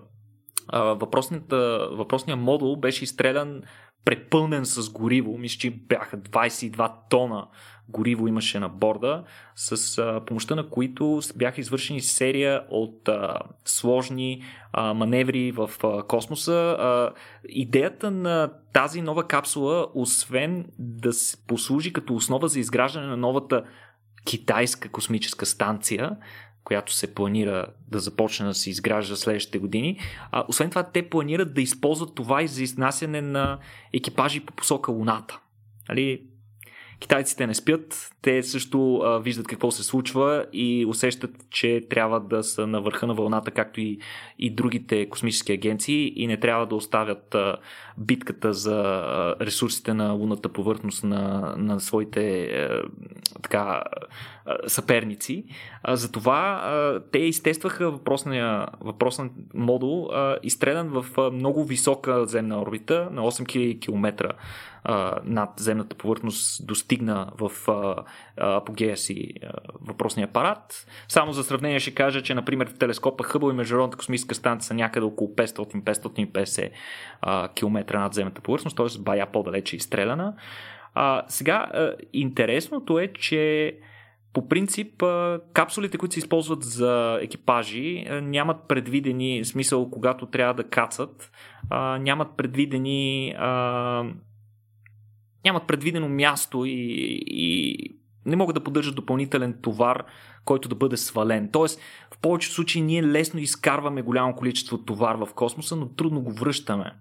въпросният, въпросният модул беше изстрелян препълнен с гориво. Мисля, че бяха 22 тона гориво имаше на борда, с а, помощта на които бяха извършени серия от а, сложни а, маневри в а, космоса. А, идеята на тази нова капсула, освен да се послужи като основа за изграждане на новата китайска космическа станция, която се планира да започне да се изгражда следващите години. А, освен това, те планират да използват това и за изнасяне на екипажи по посока Луната. Али, Китайците не спят, те също а, виждат какво се случва и усещат, че трябва да са на върха на вълната, както и, и другите космически агенции и не трябва да оставят а, битката за а, ресурсите на лунната повърхност на, на своите а, така, а, съперници. А, затова а, те изтестваха въпросния, въпросен модул, а, изстрелян в а, много висока земна орбита на 8000 км над земната повърхност достигна в а, апогея си въпросния апарат. Само за сравнение ще кажа, че например в телескопа Хъбъл и Международната космическа станция са някъде около 500-550 км над земната повърхност, т.е. бая по-далече изстреляна. А, сега, интересното е, че по принцип, капсулите, които се използват за екипажи, нямат предвидени, смисъл, когато трябва да кацат, нямат предвидени нямат предвидено място и, и не могат да поддържат допълнителен товар, който да бъде свален. Тоест, в повечето случаи ние лесно изкарваме голямо количество товар в космоса, но трудно го връщаме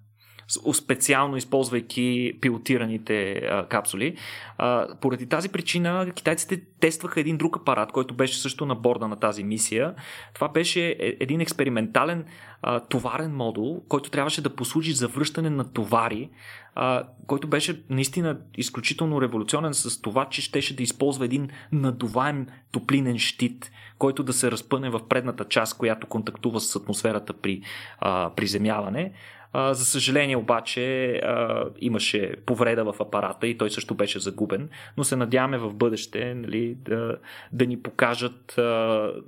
специално използвайки пилотираните а, капсули. А, поради тази причина китайците тестваха един друг апарат, който беше също на борда на тази мисия. Това беше е, един експериментален а, товарен модул, който трябваше да послужи за връщане на товари, а, който беше наистина изключително революционен с това, че щеше да използва един надуваем топлинен щит, който да се разпъне в предната част, която контактува с атмосферата при а, приземяване. А, за съжаление обаче а, имаше повреда в апарата и той също беше загубен, но се надяваме в бъдеще нали, да, да, ни покажат, а,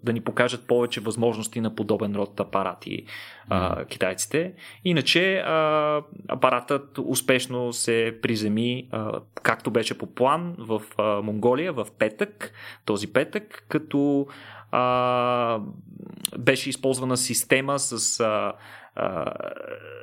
да ни покажат повече възможности на подобен род апарати а, китайците. Иначе а, апаратът успешно се приземи а, както беше по план в а, Монголия в петък, този петък, като а, беше използвана система с а,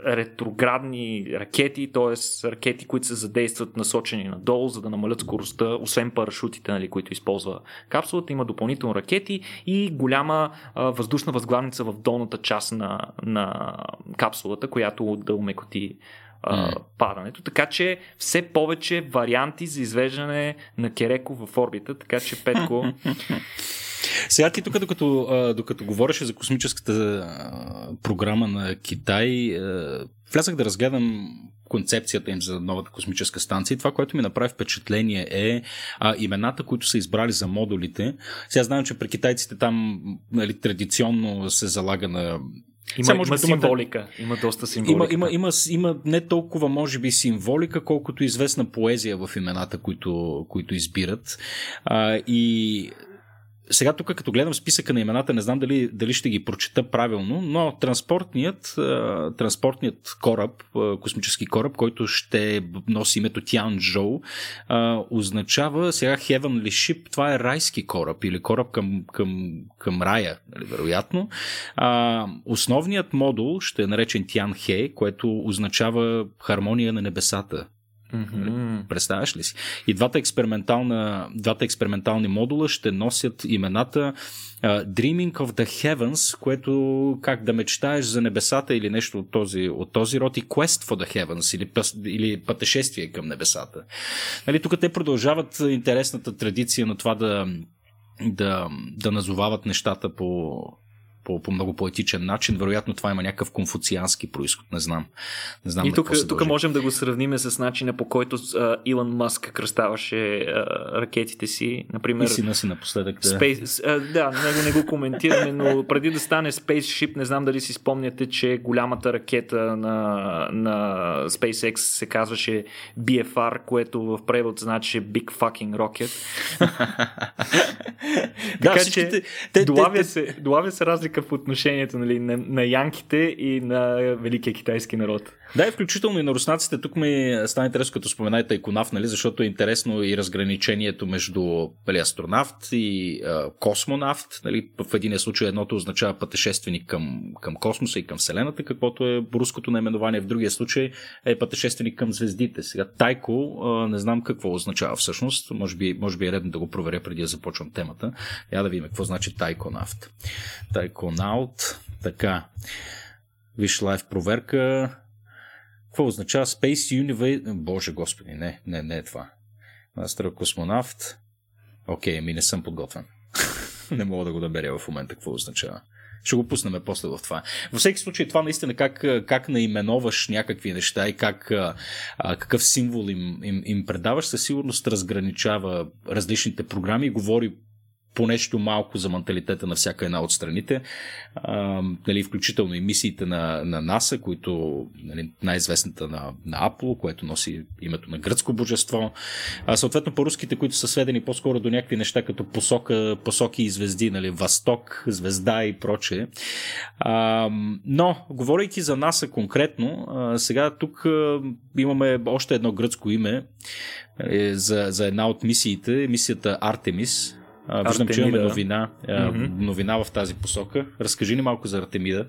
ретроградни ракети, т.е. ракети, които се задействат насочени надолу, за да намалят скоростта, освен парашутите, нали, които използва капсулата. Има допълнително ракети и голяма а, въздушна възглавница в долната част на, на капсулата, която да умекоти а, падането. Така че все повече варианти за извеждане на Кереко в орбита, така че Петко [LAUGHS] Сега ти тук, докато, докато говореше за космическата програма на Китай, влязах да разгледам концепцията им за новата космическа станция. И това, което ми направи впечатление е а, имената, които са избрали за модулите. Сега знам, че при китайците там нали, традиционно се залага на има, Сега, може има символика. Има доста символика. Има, има, има, има не толкова, може би, символика, колкото известна поезия в имената, които, които избират. А, и сега тук, като гледам списъка на имената, не знам дали, дали ще ги прочета правилно, но транспортният, транспортният кораб, космически кораб, който ще носи името Тянжоу, означава сега Heavenly Ship. Това е райски кораб или кораб към, към, към рая, нали, вероятно. Основният модул ще е наречен Тянхе, което означава хармония на небесата Mm-hmm. Представяш ли си? И двата, експериментална, двата експериментални модула ще носят имената uh, Dreaming of the Heavens, което как да мечтаеш за небесата или нещо от този, от този род и Quest for the Heavens или, или пътешествие към небесата. Нали, тук те продължават интересната традиция на това да, да, да назовават нещата по, по, по много поетичен начин. Вероятно това има някакъв конфуциански происход. Не знам. Не знам и тук, тук можем да го сравним с начина по който uh, Илон Маск кръставаше uh, ракетите си. Например, и сина си напоследък. Да. Space, uh, да, него не го коментираме, но преди да стане Spaceship, не знам дали си спомняте, че голямата ракета на, на SpaceX се казваше BFR, което в превод значи Big Fucking Rocket. [LAUGHS] да, така че те, долавя, те, се, долавя се разлика разлика в отношението нали, на, на янките и на великия китайски народ. Да, и включително и на руснаците. Тук ми стана интересно, като споменайте иконавт, нали, защото е интересно и разграничението между нали, астронавт и а, космонавт. Нали, в един случай едното означава пътешественик към, към космоса и към Вселената, каквото е руското наименование. В другия случай е пътешественик към звездите. Сега Тайко, а, не знам какво означава всъщност. Може би, може би е редно да го проверя преди да започвам темата. Я да видим какво значи Тайконавт. Тайконаут. Така. Виж лайв проверка. Какво означава Space Universe? Боже господи, не, не, не е това. Мастър космонавт. Окей, ми не съм подготвен. [LAUGHS] не мога да го наберя в момента какво означава. Ще го пуснем после в това. Във всеки случай, това наистина как, как наименоваш някакви неща и как, а, какъв символ им, им, им предаваш, със сигурност разграничава различните програми и говори по нещо малко за менталитета на всяка една от страните, а, нали, включително и мисиите на, на НАСА, които нали, най-известната на, на Apple, което носи името на гръцко божество, а съответно по-руските, които са сведени по-скоро до някакви неща като посока, посоки и звезди, нали, Восток, звезда и прочее. А, но, говорейки за НАСА конкретно, а, сега тук а, имаме още едно гръцко име, е, за, за една от мисиите, мисията Артемис, Виждам, че имаме новина, mm-hmm. новина в тази посока. Разкажи ни малко за Артемида.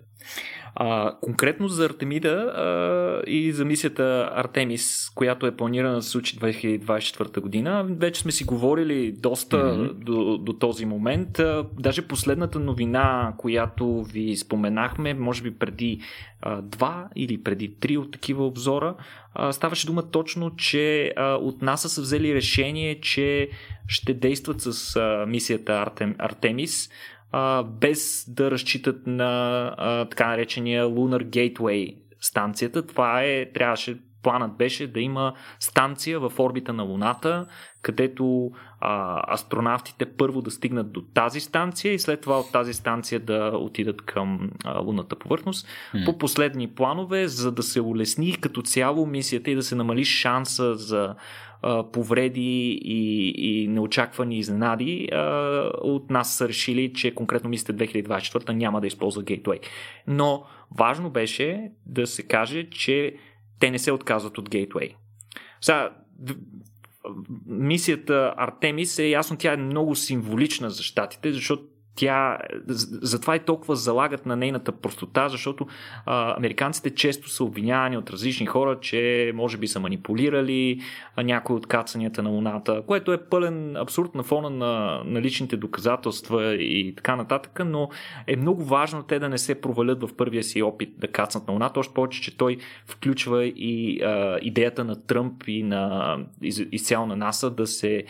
А, конкретно за Артемида а, и за мисията Артемис, която е планирана да се случи 2024 година, вече сме си говорили доста mm-hmm. до, до този момент. А, даже последната новина, която ви споменахме, може би преди а, два или преди три от такива обзора, а, ставаше дума точно, че а, от НАСА са взели решение, че ще действат с а, мисията Артем, Артемис а, без да разчитат на а, така наречения Lunar Gateway станцията. Това е, трябваше планът беше да има станция в орбита на Луната, където а, астронавтите първо да стигнат до тази станция и след това от тази станция да отидат към а, лунната повърхност. Mm. По последни планове, за да се улесни като цяло мисията и да се намали шанса за повреди и, и неочаквани изненади, а, от нас са решили, че конкретно мислите 2024 няма да използва Gateway. Но важно беше да се каже, че те не се отказват от Gateway. Сега, мисията Артемис е ясно, тя е много символична за щатите, защото тя, затова и толкова залагат на нейната простота, защото а, американците често са обвинявани от различни хора, че може би са манипулирали някои от кацанията на Луната, което е пълен абсурд на фона на, на личните доказателства и така нататък, но е много важно те да не се провалят в първия си опит да кацнат на Луната, още повече, че той включва и а, идеята на Тръмп и на из, изцяло на НАСА да се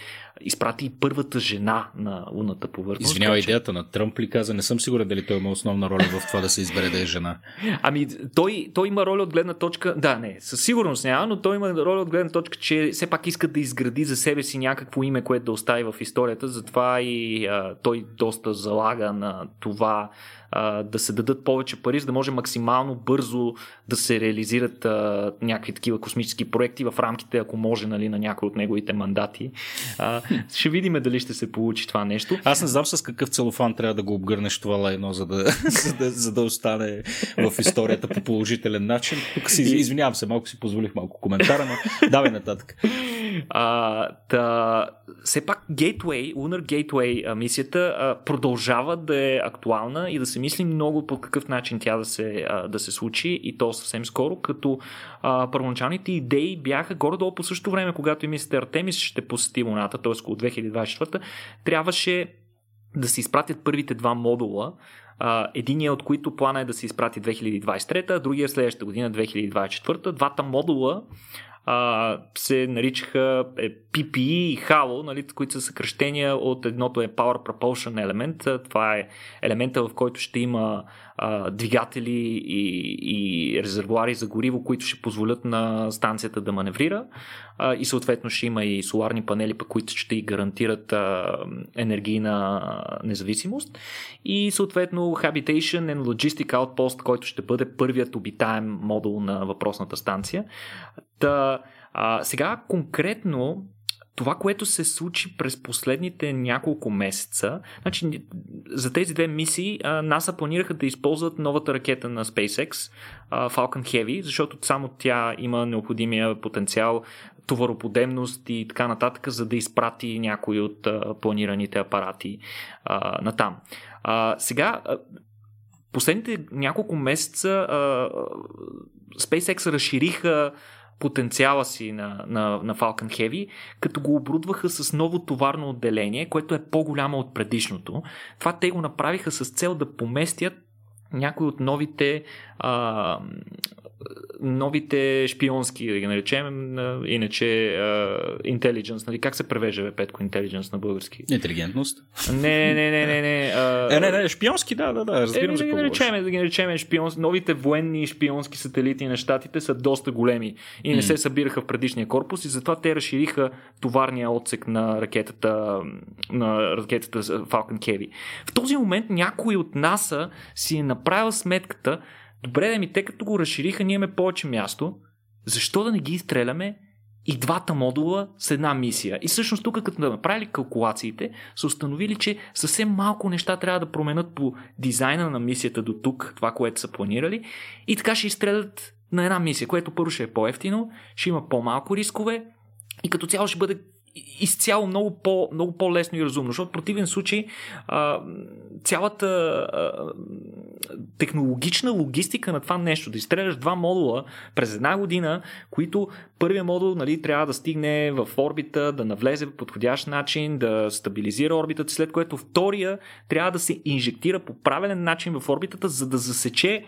изпрати и първата жена на лунната повърхност. Извинява, че... идеята на Тръмп ли каза? Не съм сигурен дали той има основна роля в това да се избере да е жена. Ами, той, той има роля от гледна точка. Да, не, със сигурност няма, но той има роля от гледна точка, че все пак иска да изгради за себе си някакво име, което да остави в историята. Затова и а, той доста залага на това а, да се дадат повече пари, за да може максимално бързо да се реализират а, някакви такива космически проекти в рамките, ако може, нали, на някои от неговите мандати. А, [LAUGHS] ще видим дали ще се получи това нещо. Аз не знам с какъв целофан трябва да го обгърнеш това лайно, за да, [LAUGHS] за да, за да остане в историята по положителен начин. Тук си извинявам се, малко си позволих малко коментара, но давай нататък. А, та, все пак Gateway, Lunar Gateway мисията а, продължава да е актуална и да се мисли много по какъв начин тя да се, а, да се случи и то съвсем скоро, като а, първоначалните идеи бяха горе-долу по същото време, когато и мисията Артемис ще посети Луната, т.е. около 2024, трябваше да се изпратят първите два модула, единият от които плана е да се изпрати 2023, а другия следващата година 2024. Двата модула а, се наричаха е, PPE и HALO, нали, които са съкръщения от едното е Power Propulsion Element. Това е елемента, в който ще има а, двигатели и, и резервуари за гориво, които ще позволят на станцията да маневрира. А, и съответно ще има и соларни панели, по които ще и гарантират а, енергийна независимост. И съответно Habitation and Logistic Outpost, който ще бъде първият обитаем модул на въпросната станция. Та, а, сега конкретно това, което се случи през последните няколко месеца, значи, за тези две мисии НАСА планираха да използват новата ракета на SpaceX, Falcon Heavy, защото само тя има необходимия потенциал, товароподемност и така нататък, за да изпрати някои от планираните апарати на там. сега, последните няколко месеца SpaceX разшириха потенциала си на, на, на Falcon Heavy, като го оборудваха с ново товарно отделение, което е по-голямо от предишното. Това те го направиха с цел да поместят някои от новите а, новите шпионски, да ги наречем, иначе uh, intelligence, нали? Как се превежда, Петко, intelligence на български? Интелигентност. Не, не, не, не, не. Uh, е, не, не, шпионски, да, да, да, разбирам е, за да ги наречем, да ги наречем шпионски. Новите военни шпионски сателити на щатите са доста големи и не mm. се събираха в предишния корпус и затова те разшириха товарния отсек на ракетата, на ракетата Falcon Heavy. В този момент някой от НАСА си е направил сметката, добре да ми, те като го разшириха, ние имаме повече място, защо да не ги изстреляме и двата модула с една мисия. И всъщност тук, като да направили калкулациите, са установили, че съвсем малко неща трябва да променят по дизайна на мисията до тук, това, което са планирали, и така ще изстрелят на една мисия, което първо ще е по-ефтино, ще има по-малко рискове и като цяло ще бъде изцяло много, по, много по-лесно и разумно, защото в противен случай а, цялата а, технологична логистика на това нещо, да изстреляш два модула през една година, които първия модул нали, трябва да стигне в орбита, да навлезе по подходящ начин, да стабилизира орбитата, след което втория трябва да се инжектира по правилен начин в орбитата, за да засече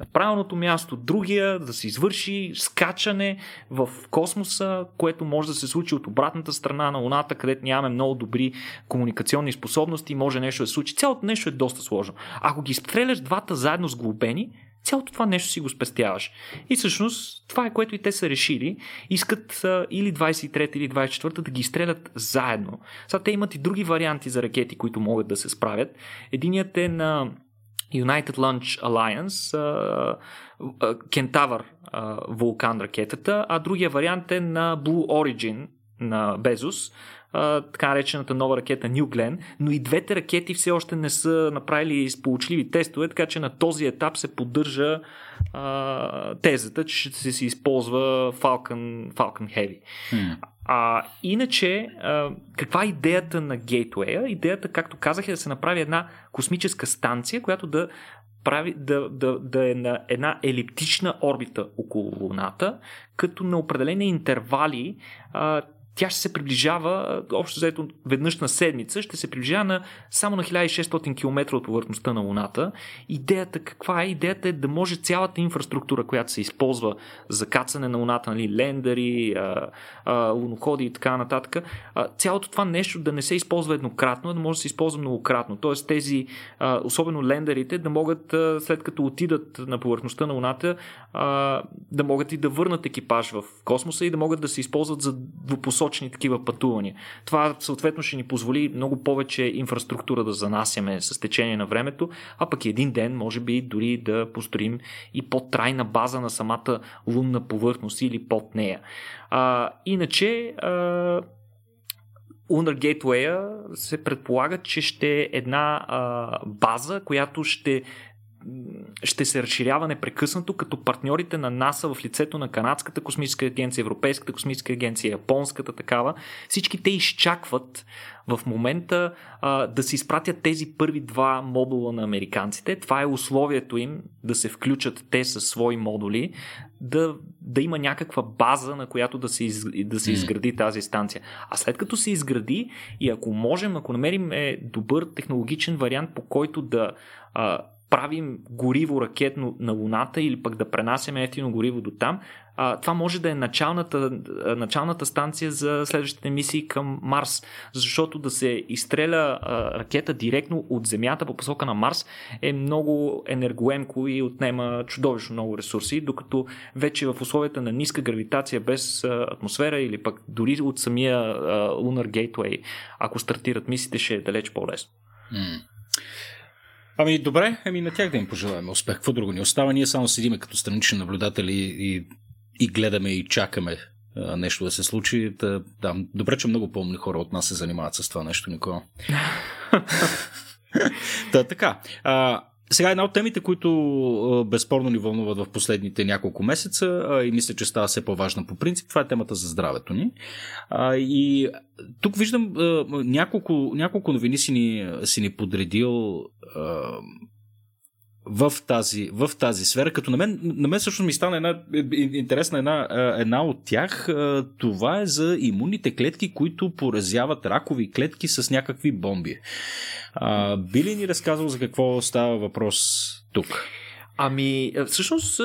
на правилното място, другия да се извърши скачане в космоса, което може да се случи от обратната страна на Луната, където нямаме много добри комуникационни способности, може нещо да се случи. Цялото нещо е доста сложно. Ако ги стреляш двата заедно с глобени, цялото това нещо си го спестяваш. И всъщност това е което и те са решили. Искат а, или 23 или 24 да ги изстрелят заедно. Сега те имат и други варианти за ракети, които могат да се справят. Единият е на United Launch Alliance, Кентавър вулкан ракетата, а другия вариант е на Blue Origin на Безос, така наречената нова ракета New Glenn, но и двете ракети все още не са направили сполучливи тестове, така че на този етап се поддържа а, тезата, че ще се използва Falcon, Falcon Heavy. Hmm. А, иначе, а, каква е идеята на Gateway? Идеята, както казах, е да се направи една космическа станция, която да прави, да, да, да е на една елиптична орбита около Луната, като на определени интервали а, тя ще се приближава, общо заето веднъж на седмица, ще се приближава на, само на 1600 км от повърхността на Луната. Идеята каква е? Идеята е да може цялата инфраструктура, която се използва за кацане на Луната, нали, лендери, а, а, луноходи и така нататък, а, цялото това нещо да не се използва еднократно, а да може да се използва многократно. Тоест тези, а, особено лендерите, да могат а, след като отидат на повърхността на Луната, а, да могат и да върнат екипаж в космоса и да могат да се използват за двупосочни дългосрочни такива пътувания. Това съответно ще ни позволи много повече инфраструктура да занасяме с течение на времето, а пък един ден може би дори да построим и по-трайна база на самата лунна повърхност или под нея. А, иначе а, Lunar Gateway се предполага, че ще е една а, база, която ще ще се разширява непрекъснато, като партньорите на НАСА в лицето на Канадската космическа агенция, Европейската космическа агенция, Японската такава, всички те изчакват в момента а, да се изпратят тези първи два модула на американците. Това е условието им да се включат те със свои модули, да, да има някаква база, на която да се, из, да се изгради тази станция. А след като се изгради и ако можем, ако намерим е добър технологичен вариант, по който да а, правим гориво ракетно на Луната или пък да пренасяме ефтино гориво до там, а, това може да е началната, началната станция за следващите мисии към Марс. Защото да се изстреля а, ракета директно от Земята по посока на Марс е много енергоемко и отнема чудовищно много ресурси, докато вече в условията на ниска гравитация без а, атмосфера или пък дори от самия а, Lunar Gateway, ако стартират мисиите, ще е далеч по-лесно. Mm. Ами добре, ами на тях да им пожелаем успех. Какво друго ни остава? Ние само седиме като странични наблюдатели и, и гледаме и чакаме а, нещо да се случи. Да, да, добре, че много по-умни хора от нас се занимават с това нещо, Никола. [LAUGHS] Та, така. А, сега една от темите, които безспорно ни вълнуват в последните няколко месеца и мисля, че става все по-важна по принцип, това е темата за здравето ни. И тук виждам няколко, няколко новини си ни, си ни подредил в тази, в тази сфера, като на мен, на мен също ми стана една интересна една, една от тях. Това е за имунните клетки, които поразяват ракови клетки с някакви бомби. Би ли ни разказал за какво става въпрос тук? Ами, всъщност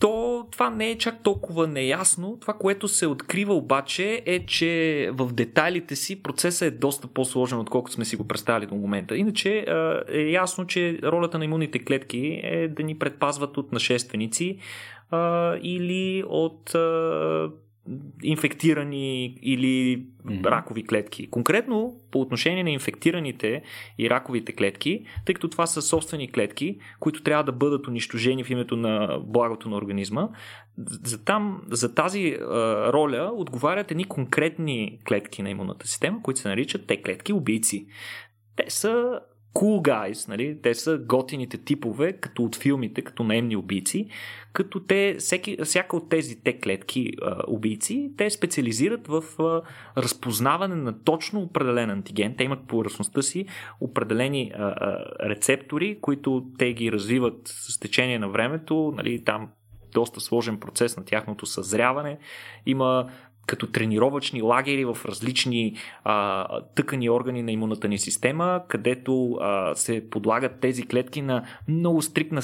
то това не е чак толкова неясно. Това, което се открива обаче е, че в детайлите си процесът е доста по-сложен, отколкото сме си го представили до момента. Иначе е ясно, че ролята на имунните клетки е да ни предпазват от нашественици или от инфектирани или mm-hmm. ракови клетки. Конкретно по отношение на инфектираните и раковите клетки, тъй като това са собствени клетки, които трябва да бъдат унищожени в името на благото на организма, за, там, за тази а, роля отговарят едни конкретни клетки на имунната система, които се наричат те клетки убийци. Те са cool guys, нали? те са готините типове, като от филмите, като наемни убийци, като те, всеки, всяка от тези те клетки а, убийци, те специализират в а, разпознаване на точно определен антиген. Те имат по ръсността си определени а, а, рецептори, които те ги развиват с течение на времето, нали, там доста сложен процес на тяхното съзряване. Има като тренировъчни лагери в различни а, тъкани органи на имунната ни система, където а, се подлагат тези клетки на много стрикна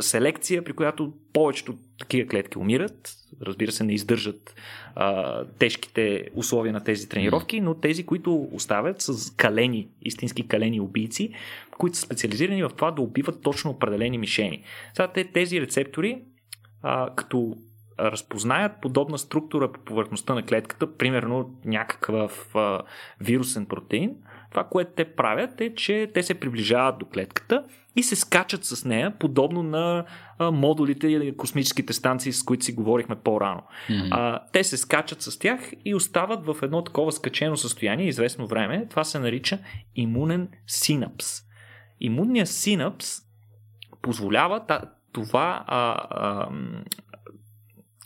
селекция, при която повечето такива клетки умират. Разбира се, не издържат а, тежките условия на тези тренировки, но тези, които оставят с калени, истински калени убийци, които са специализирани в това да убиват точно определени мишени. Сега тези рецептори, а, като разпознаят подобна структура по повърхността на клетката, примерно някакъв а, вирусен протеин, това, което те правят е, че те се приближават до клетката и се скачат с нея, подобно на а, модулите или космическите станции, с които си говорихме по-рано. Mm-hmm. А, те се скачат с тях и остават в едно такова скачено състояние известно време. Това се нарича имунен синапс. Имунният синапс позволява това а, а,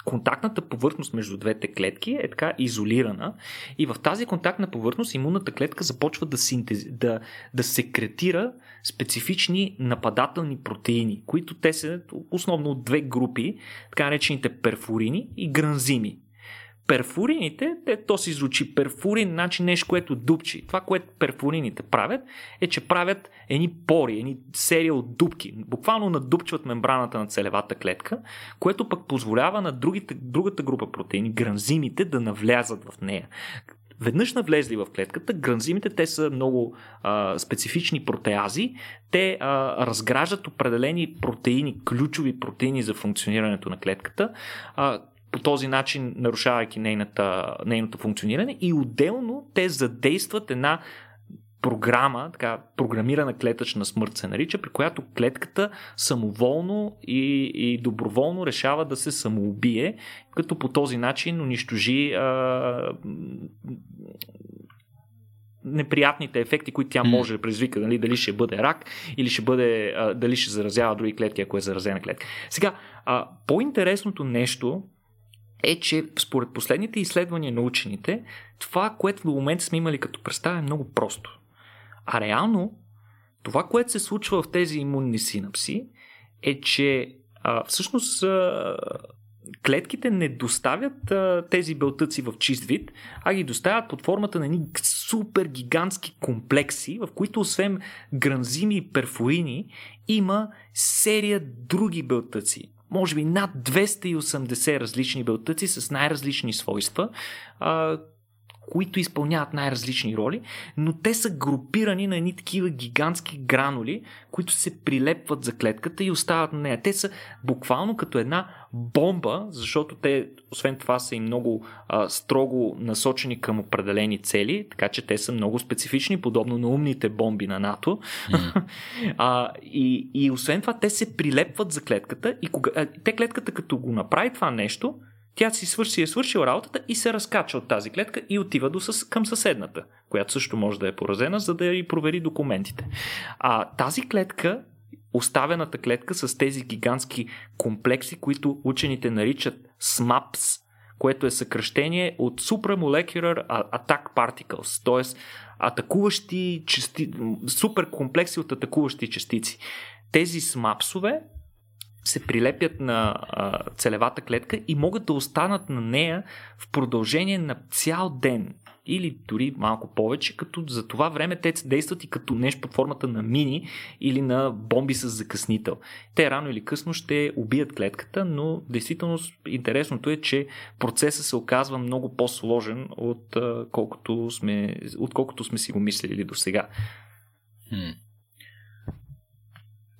контактната повърхност между двете клетки е така изолирана и в тази контактна повърхност имунната клетка започва да, синтез... да, да секретира специфични нападателни протеини, които те са основно от две групи, така наречените перфурини и гранзими. Перфурините, те, то си звучи перфурин, значи нещо, което дупчи. Това, което перфурините правят, е, че правят едни пори, едни серия от дупки. Буквално надупчват мембраната на целевата клетка, което пък позволява на другите, другата група протеини, гранзимите, да навлязат в нея. Веднъж навлезли в клетката, гранзимите, те са много а, специфични протеази, те а, разграждат определени протеини, ключови протеини за функционирането на клетката, а, по този начин нарушавайки нейната, нейното функциониране и отделно те задействат една програма, така, програмирана клетъчна смърт се нарича, при която клетката самоволно и, и доброволно решава да се самоубие, като по този начин унищожи а, неприятните ефекти, които тя може да предизвика, нали, дали ще бъде рак или ще бъде, а, дали ще заразява други клетки, ако е заразена клетка. Сега, а, по-интересното нещо е, че според последните изследвания на учените, това, което в момента сме имали като представа е много просто. А реално, това, което се случва в тези имунни синапси, е, че а, всъщност а, клетките не доставят а, тези белтъци в чист вид, а ги доставят под формата на едни супер гигантски комплекси, в които освен гранзими и перфорини има серия други белтъци може би над 280 различни белтъци с най-различни свойства, които изпълняват най-различни роли, но те са групирани на едни такива гигантски гранули, които се прилепват за клетката и остават на нея. Те са буквално като една бомба, защото те, освен това, са и много а, строго насочени към определени цели, така че те са много специфични, подобно на умните бомби на НАТО. Mm. [LAUGHS] а, и, и освен това, те се прилепват за клетката и кога, а, те клетката като го направи това нещо, тя си свърши, е свършила работата и се разкача от тази клетка и отива до със, към съседната, която също може да е поразена, за да и провери документите. А тази клетка, оставената клетка с тези гигантски комплекси, които учените наричат SMAPS, което е съкръщение от Supramolecular Attack Particles, т.е. атакуващи части, супер комплекси от атакуващи частици. Тези смапсове се прилепят на а, целевата клетка и могат да останат на нея в продължение на цял ден. или дори малко повече, като за това време те действат и като нещо под формата на мини или на бомби с закъснител. Те рано или късно ще убият клетката, но действително интересното е, че процесът се оказва много по-сложен от колкото сме, отколкото сме си го мислили до сега. Hmm.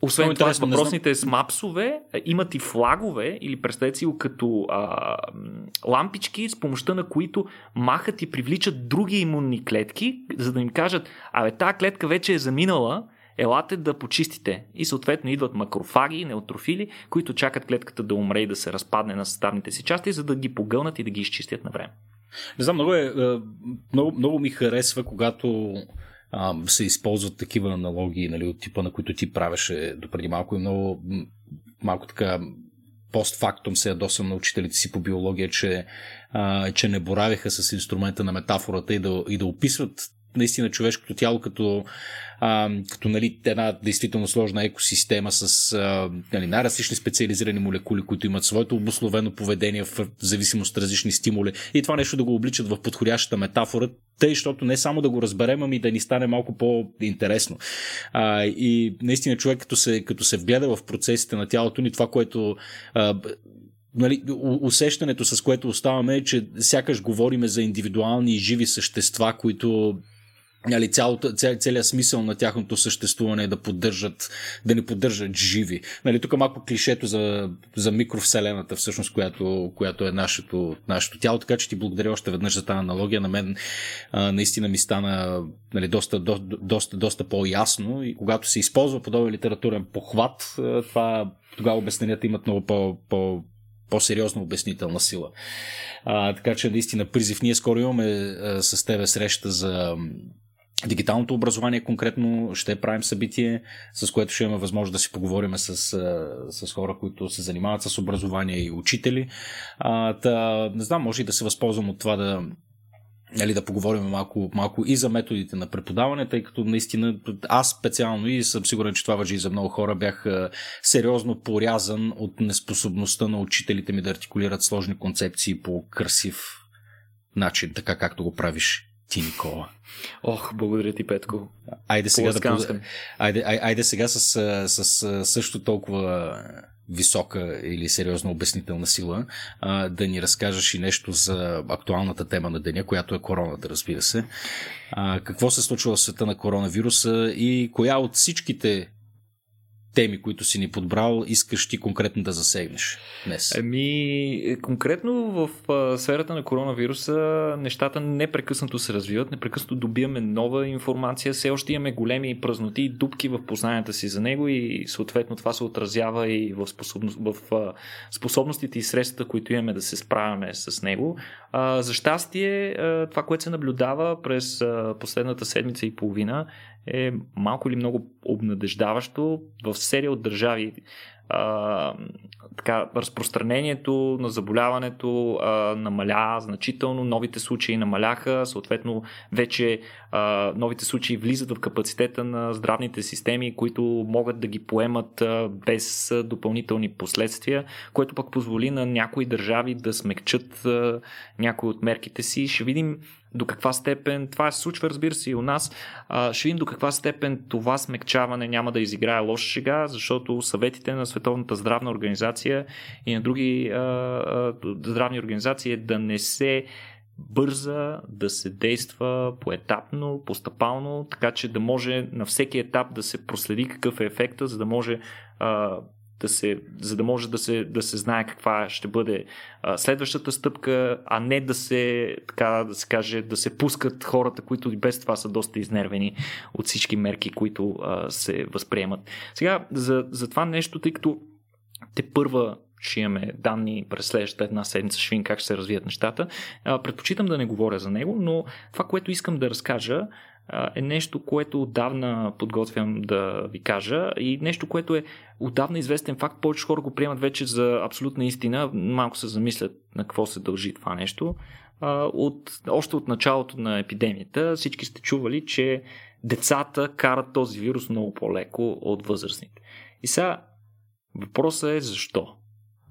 Освен Много това, въпросните смапсове имат и флагове, или представете си го като а, лампички, с помощта на които махат и привличат други имунни клетки, за да им кажат, абе, тази клетка вече е заминала, елате да почистите. И съответно идват макрофаги, неутрофили, които чакат клетката да умре и да се разпадне на съставните си части, за да ги погълнат и да ги изчистят на време. Не знам, много, е, е много, много ми харесва, когато а, се използват такива аналогии нали, от типа, на които ти правеше допреди малко и много малко така постфактум се ядосам на учителите си по биология, че, а, че не боравиха с инструмента на метафората и да, и да описват наистина човешкото тяло като, а, като нали, една действително сложна екосистема с а, нали, най-различни специализирани молекули, които имат своето обословено поведение в зависимост от различни стимули и това нещо да го обличат в подходящата метафора, тъй, защото не само да го разберем, ами да ни стане малко по-интересно. А, и наистина човек, като се, като се вгледа в процесите на тялото ни, това, което а, нали, усещането, с което оставаме е, че сякаш говориме за индивидуални живи същества, които нали, цялото, ця, целият смисъл на тяхното съществуване е да поддържат, да ни поддържат живи. Нали, тук малко клишето за, за микровселената, всъщност, която, която е нашето, нашето тяло, така че ти благодаря още веднъж за тази аналогия. На мен а, наистина ми стана нали, доста, до, доста, доста по-ясно и когато се използва подобен литературен похват, това тогава обясненията имат много по, по, по-сериозна обяснителна сила. А, така че наистина призив. Ние скоро имаме а, с тебе среща за дигиталното образование конкретно ще правим събитие, с което ще имаме възможност да си поговорим с, с хора, които се занимават с образование и учители. А, та, не знам, може и да се възползвам от това да, нали, да поговорим малко, малко и за методите на преподаване, тъй като наистина аз специално и съм сигурен, че това въжи и за много хора, бях сериозно порязан от неспособността на учителите ми да артикулират сложни концепции по красив начин, така както го правиш ти, Никола. Ох, благодаря ти, Петко. Айде сега, да, айде, айде сега с, с, с също толкова висока или сериозна обяснителна сила, а, да ни разкажеш и нещо за актуалната тема на деня, която е короната, разбира се. А, какво се случва в света на коронавируса и коя от всичките теми, които си ни подбрал, искаш ти конкретно да засегнеш днес? Ами, конкретно в сферата на коронавируса нещата непрекъснато се развиват, непрекъснато добиваме нова информация, все още имаме големи празноти и дупки в познанията си за него и съответно това се отразява и в, способност, в способностите и средствата, които имаме да се справяме с него. За щастие, това, което се наблюдава през последната седмица и половина е малко или много обнадеждаващо в серия от държави. А, така, разпространението на заболяването а, намаля значително, новите случаи намаляха, съответно вече а, новите случаи влизат в капацитета на здравните системи, които могат да ги поемат а, без допълнителни последствия, което пък позволи на някои държави да смекчат а, някои от мерките си. Ще видим до каква степен това се случва, разбира се, и у нас. А, ще видим до каква степен това смекчаване няма да изиграе лоша шега, защото съветите на Световната здравна организация и на други а, а, здравни организации е да не се бърза, да се действа поетапно, постъпално, така че да може на всеки етап да се проследи какъв е ефекта, за да може а, да се, за да може да се, да се знае каква ще бъде а, следващата стъпка, а не да се, така да се каже, да се пускат хората, които и без това са доста изнервени от всички мерки, които а, се възприемат. Сега, за, за това нещо, тъй като те първа ще имаме данни през следващата една седмица, ще видим как ще се развият нещата. А, предпочитам да не говоря за него, но това, което искам да разкажа, е нещо, което отдавна подготвям да ви кажа и нещо, което е отдавна известен факт. Повече хора го приемат вече за абсолютна истина. Малко се замислят на какво се дължи това нещо. От, още от началото на епидемията всички сте чували, че децата карат този вирус много по-леко от възрастните. И сега въпросът е защо?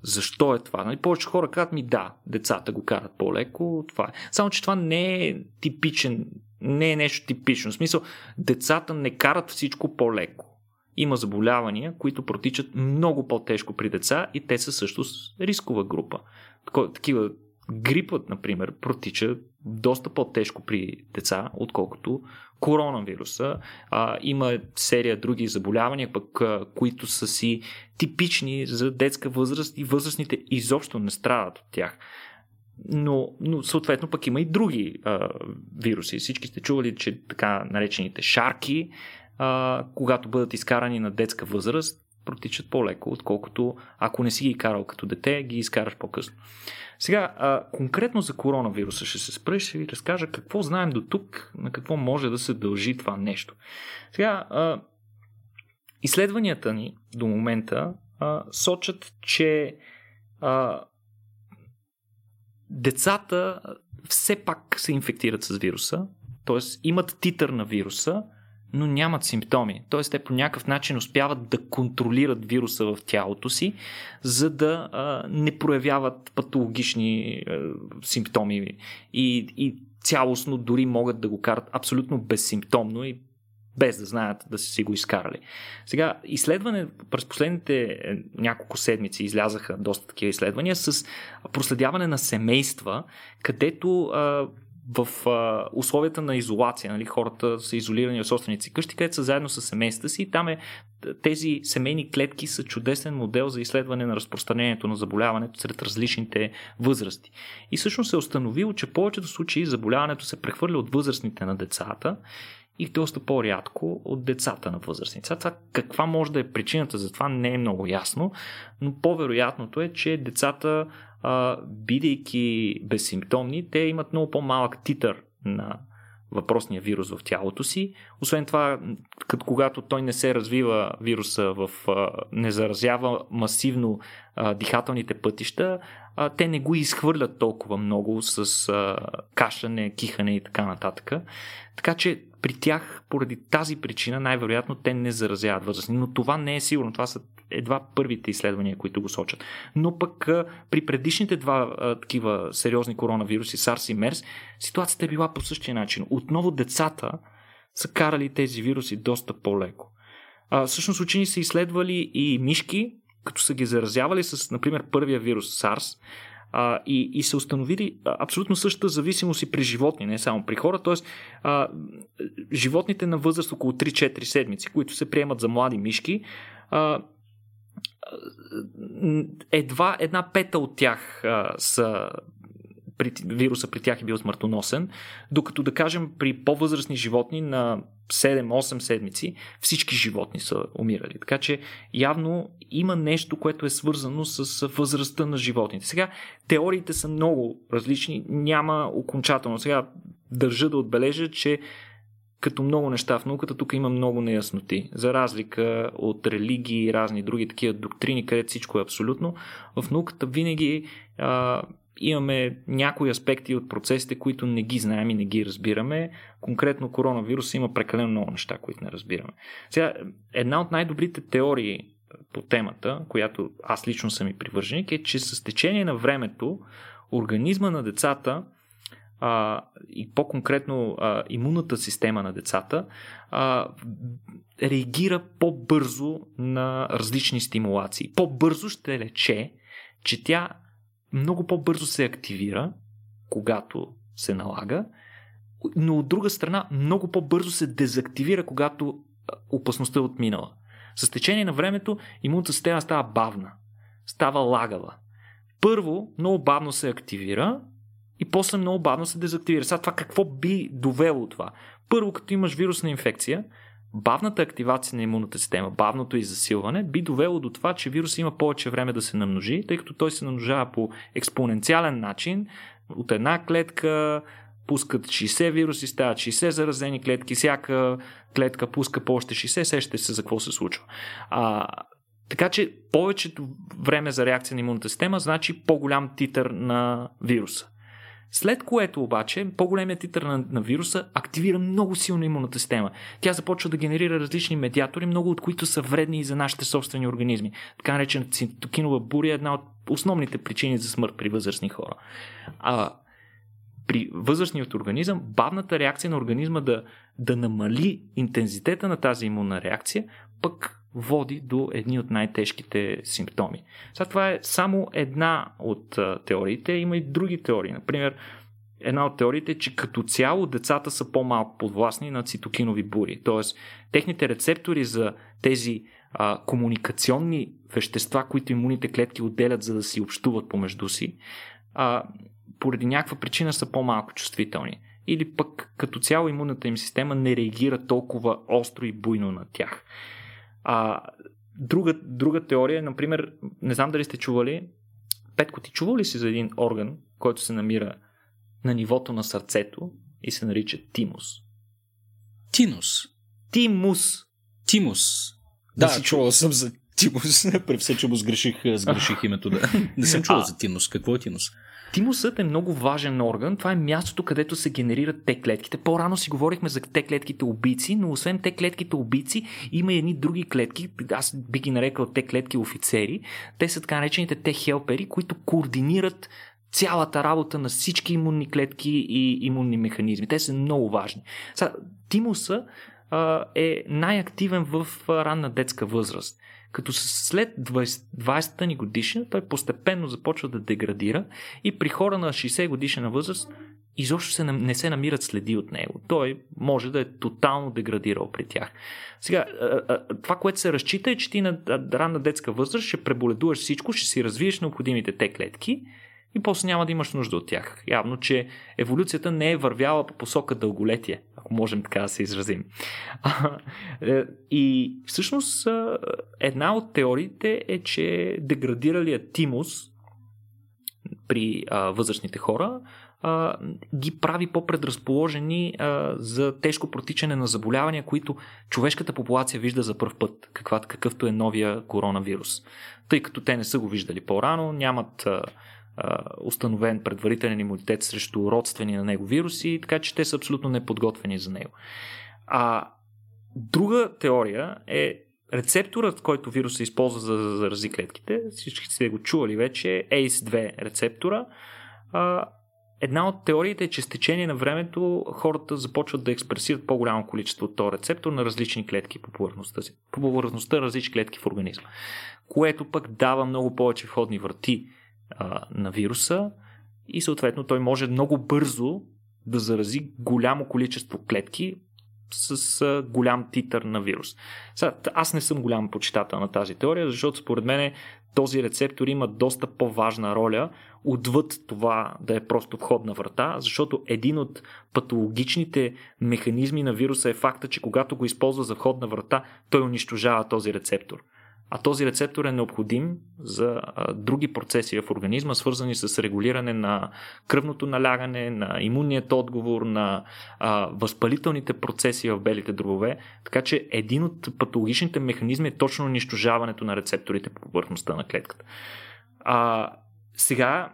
Защо е това? Нали, повече хора казват ми да, децата го карат по-леко. Това е. Само, че това не е типичен, не е нещо типично. В смисъл, децата не карат всичко по-леко. Има заболявания, които протичат много по-тежко при деца и те са също с рискова група. Такива грипът, например, протича доста по-тежко при деца, отколкото коронавируса. А, има серия други заболявания, пък, а, които са си типични за детска възраст и възрастните изобщо не страдат от тях. Но, но съответно пък има и други а, вируси. Всички сте чували, че така наречените шарки, а, когато бъдат изкарани на детска възраст, протичат по-леко, отколкото ако не си ги карал като дете, ги изкараш по-късно. Сега, а, конкретно за коронавируса ще се спра и ще ви разкажа какво знаем до тук, на какво може да се дължи това нещо. Сега, а, изследванията ни до момента а, сочат, че а, децата все пак се инфектират с вируса, т.е. имат титър на вируса, но нямат симптоми. Тоест, те по някакъв начин успяват да контролират вируса в тялото си, за да а, не проявяват патологични а, симптоми и, и цялостно дори могат да го карат абсолютно безсимптомно и без да знаят да са си го изкарали. Сега, изследване през последните е, няколко седмици излязаха доста такива изследвания с проследяване на семейства, където в а, условията на изолация, нали, хората са изолирани в собствените си къщи, където са заедно с семействата си там е, тези семейни клетки са чудесен модел за изследване на разпространението на заболяването сред различните възрасти. И всъщност се е установило, че повечето случаи заболяването се прехвърля от възрастните на децата и доста по-рядко от децата на възрастници. Това каква може да е причината за това не е много ясно, но по-вероятното е, че децата бидейки безсимптомни, те имат много по-малък титър на въпросния вирус в тялото си. Освен това, като когато той не се развива вируса в, не заразява масивно дихателните пътища, те не го изхвърлят толкова много с кашане, кихане и така нататък. Така че при тях, поради тази причина, най-вероятно те не заразяват възрастни. Но това не е сигурно. Това са едва първите изследвания, които го сочат. Но пък при предишните два такива сериозни коронавируси, SARS и MERS, ситуацията е била по същия начин. Отново децата са карали тези вируси доста по-леко. А, всъщност учени са изследвали и мишки, като са ги заразявали с, например, първия вирус SARS, а, и, и се установили абсолютно същата зависимост и при животни, не само при хора. А, животните на възраст около 3-4 седмици, които се приемат за млади мишки, а, едва една пета от тях а, са при, вируса при тях е бил смъртоносен, докато да кажем при по-възрастни животни на 7-8 седмици всички животни са умирали. Така че явно има нещо, което е свързано с възрастта на животните. Сега теориите са много различни, няма окончателно. Сега държа да отбележа, че като много неща в науката, тук има много неясноти. За разлика от религии и разни други такива доктрини, където всичко е абсолютно, в науката винаги а, имаме някои аспекти от процесите, които не ги знаем и не ги разбираме. Конкретно коронавирус има прекалено много неща, които не разбираме. Сега, една от най-добрите теории по темата, която аз лично съм и привърженик, е, че с течение на времето организма на децата а, и по-конкретно а, имунната система на децата а, реагира по-бързо на различни стимулации. По-бързо ще рече, че тя много по-бързо се активира, когато се налага, но от друга страна много по-бързо се дезактивира, когато опасността е отминала. С течение на времето имунната система става бавна, става лагава. Първо много бавно се активира и после много бавно се дезактивира. Сега това какво би довело това? Първо, като имаш вирусна инфекция, бавната активация на имунната система, бавното и засилване, би довело до това, че вирус има повече време да се намножи, тъй като той се намножава по експоненциален начин. От една клетка пускат 60 вируси, стават 60 заразени клетки, всяка клетка пуска по още 60, сещате се за какво се случва. А, така че повечето време за реакция на имунната система значи по-голям титър на вируса. След което обаче по-големият титър на, на вируса активира много силно имунната система. Тя започва да генерира различни медиатори, много от които са вредни и за нашите собствени организми. Така наречена цитокинова буря е една от основните причини за смърт при възрастни хора. А при възрастният организъм, бавната реакция на организма да, да намали интензитета на тази имунна реакция, пък води до едни от най-тежките симптоми. Сега това е само една от теориите, има и други теории. Например, една от теориите е, че като цяло децата са по-малко подвластни на цитокинови бури. Тоест, техните рецептори за тези а, комуникационни вещества, които имуните клетки отделят, за да си общуват помежду си, а, поради някаква причина са по-малко чувствителни. Или пък като цяло имунната им система не реагира толкова остро и буйно на тях. А, друга, друга теория, например, не знам дали сте чували, Петко, ти чувал ли си за един орган, който се намира на нивото на сърцето и се нарича тимус? Тинус. Тимус. Тимус. Да, да чувал съм за Тимус. При все, че му сгреших, сгреших името. Да. Не съм чувал а, за Тинус. Какво е Тинус? Тимусът е много важен орган. Това е мястото, където се генерират те клетките. По-рано си говорихме за те клетките убийци, но освен те клетките убийци, има и едни други клетки. Аз би ги нарекал те клетки офицери. Те са така наречените те хелпери, които координират цялата работа на всички имунни клетки и имунни механизми. Те са много важни. Сега, тимуса а, е най-активен в ранна детска възраст като след 20-та ни годишна той постепенно започва да деградира и при хора на 60 годишна възраст изобщо се, не се намират следи от него. Той може да е тотално деградирал при тях. Сега, това, което се разчита е, че ти на ранна детска възраст ще преболедуваш всичко, ще си развиеш необходимите те клетки и после няма да имаш нужда от тях. Явно, че еволюцията не е вървяла по посока дълголетие, ако можем така да се изразим. Е, и всъщност една от теориите е, че деградиралият тимус при възрастните хора ги прави по-предразположени за тежко протичане на заболявания, които човешката популация вижда за първ път, какъвто е новия коронавирус. Тъй като те не са го виждали по-рано, нямат установен предварителен имунитет срещу родствени на него вируси, така че те са абсолютно неподготвени за него. А друга теория е рецепторът, който вирус се използва за да зарази клетките, всички сте го чували вече, ACE2 рецептора. А, една от теориите е, че с течение на времето хората започват да експресират по-голямо количество от този рецептор на различни клетки по повърхността си. По повърхността на различни клетки в организма. Което пък дава много повече входни врати а, на вируса и съответно той може много бързо да зарази голямо количество клетки с а, голям титър на вирус. Сега, аз не съм голям почитател на тази теория, защото според мен този рецептор има доста по-важна роля отвъд това да е просто входна врата, защото един от патологичните механизми на вируса е факта, че когато го използва за входна врата, той унищожава този рецептор. А този рецептор е необходим за а, други процеси в организма, свързани с регулиране на кръвното налягане, на имунният отговор, на а, възпалителните процеси в белите дробове. Така че един от патологичните механизми е точно унищожаването на рецепторите по повърхността на клетката. А, сега,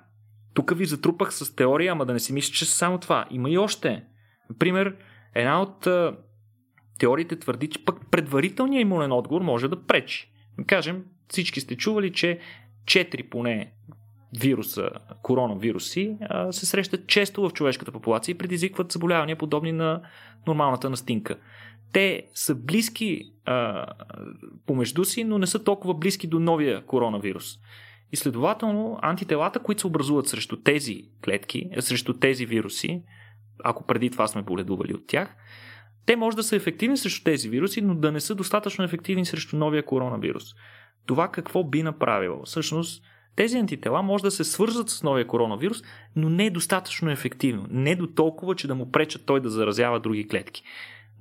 тук ви затрупах с теория, ама да не си мисля, че само това. Има и още. Например, една от а, теориите твърди, че пък предварителният имунен отговор може да пречи. Кажем, всички сте чували, че 4 поне вируса, коронавируси, се срещат често в човешката популация и предизвикват заболявания подобни на нормалната настинка. Те са близки а, помежду си, но не са толкова близки до новия коронавирус. И следователно, антителата, които се образуват срещу тези клетки, срещу тези вируси, ако преди това сме боледували от тях, те може да са ефективни срещу тези вируси, но да не са достатъчно ефективни срещу новия коронавирус. Това какво би направило? Всъщност, тези антитела може да се свързват с новия коронавирус, но не е достатъчно ефективно. Не до толкова, че да му пречат той да заразява други клетки.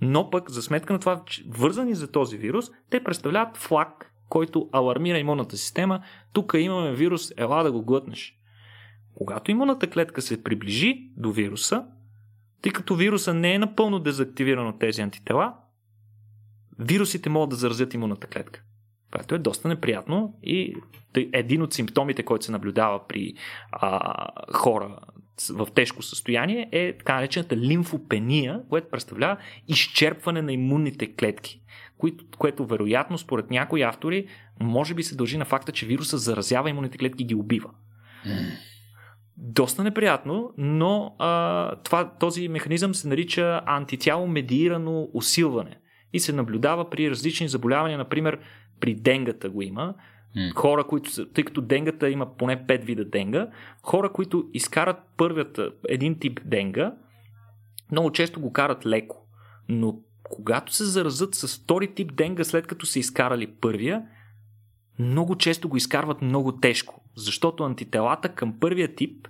Но пък, за сметка на това, вързани за този вирус, те представляват флаг, който алармира имунната система. Тук имаме вирус, ела да го глътнеш. Когато имунната клетка се приближи до вируса, тъй като вируса не е напълно дезактивиран от тези антитела, вирусите могат да заразят имунната клетка. Което е доста неприятно и един от симптомите, който се наблюдава при а, хора в тежко състояние е така наречената лимфопения, което представлява изчерпване на имунните клетки, което, което вероятно според някои автори може би се дължи на факта, че вируса заразява имунните клетки и ги убива. Доста неприятно, но а, това, този механизъм се нарича антитяло медиирано усилване и се наблюдава при различни заболявания, например при денгата го има, Mm. Хора, които са, тъй като денгата има поне 5 вида денга, хора, които изкарат първият един тип денга, много често го карат леко. Но когато се заразат с втори тип денга, след като са изкарали първия, много често го изкарват много тежко, защото антителата към първия тип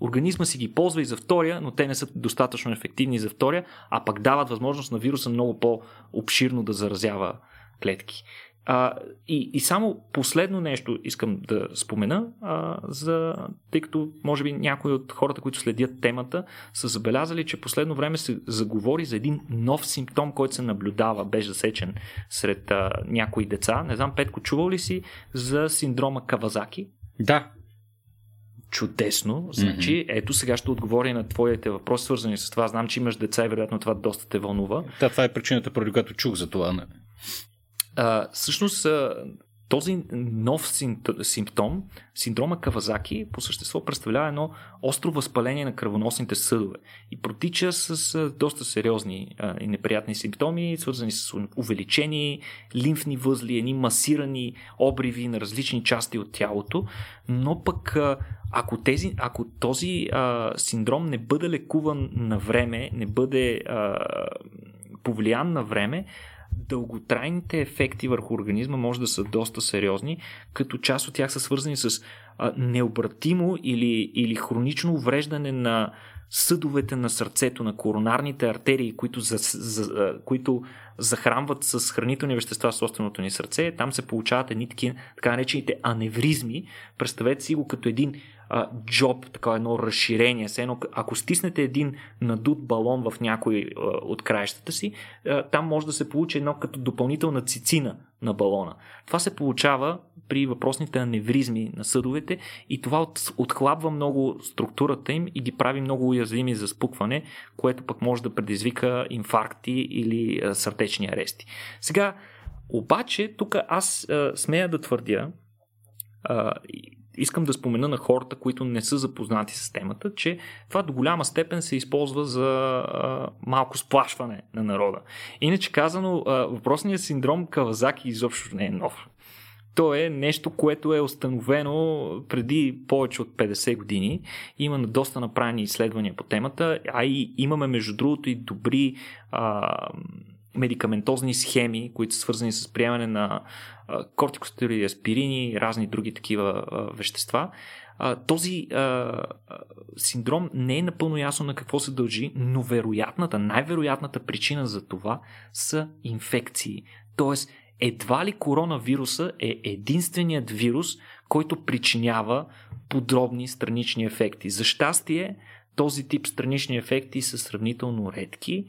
организма си ги ползва и за втория, но те не са достатъчно ефективни за втория, а пък дават възможност на вируса много по-обширно да заразява клетки. А, и, и само последно нещо искам да спомена, а, за, тъй като може би някои от хората, които следят темата, са забелязали, че последно време се заговори за един нов симптом, който се наблюдава, беше засечен сред а, някои деца. Не знам, Петко, чувал ли си за синдрома Кавазаки? Да. Чудесно. Значи, mm-hmm. ето сега ще отговоря на твоите въпроси, свързани с това. Знам, че имаш деца и вероятно това доста те вълнува. Да, това е причината, поради която чух за това. Не? А, всъщност този нов симптом, синдрома Кавазаки, по същество представлява едно остро възпаление на кръвоносните съдове и протича с доста сериозни а, и неприятни симптоми, свързани с увеличени лимфни възли, едни масирани обриви на различни части от тялото, но пък ако, тези, ако този а, синдром не бъде лекуван на време, не бъде а, повлиян на време, дълготрайните ефекти върху организма може да са доста сериозни, като част от тях са свързани с необратимо или, или хронично увреждане на съдовете на сърцето, на коронарните артерии, които, за, за, които захранват с хранителни вещества собственото ни сърце. Там се получават едни такива, така наречените аневризми. Представете си го като един джоб, така едно разширение. Едно, ако стиснете един надут балон в някой а, от краищата си, а, там може да се получи едно като допълнителна цицина на балона. Това се получава при въпросните аневризми на съдовете и това от, отхлабва много структурата им и ги прави много уязвими за спукване, което пък може да предизвика инфаркти или а, сърдечни арести. Сега, обаче, тук аз а, смея да твърдя, а, искам да спомена на хората, които не са запознати с темата, че това до голяма степен се използва за а, малко сплашване на народа. Иначе казано, а, въпросният синдром Кавазаки изобщо не е нов. То е нещо, което е установено преди повече от 50 години. Има доста направени изследвания по темата, а и имаме между другото и добри а, медикаментозни схеми, които са свързани с приемане на кортикостероиди, аспирини разни други такива вещества. Този синдром не е напълно ясно на какво се дължи, но вероятната, най-вероятната причина за това са инфекции. Тоест, едва ли коронавируса е единственият вирус, който причинява подробни странични ефекти. За щастие, този тип странични ефекти са сравнително редки,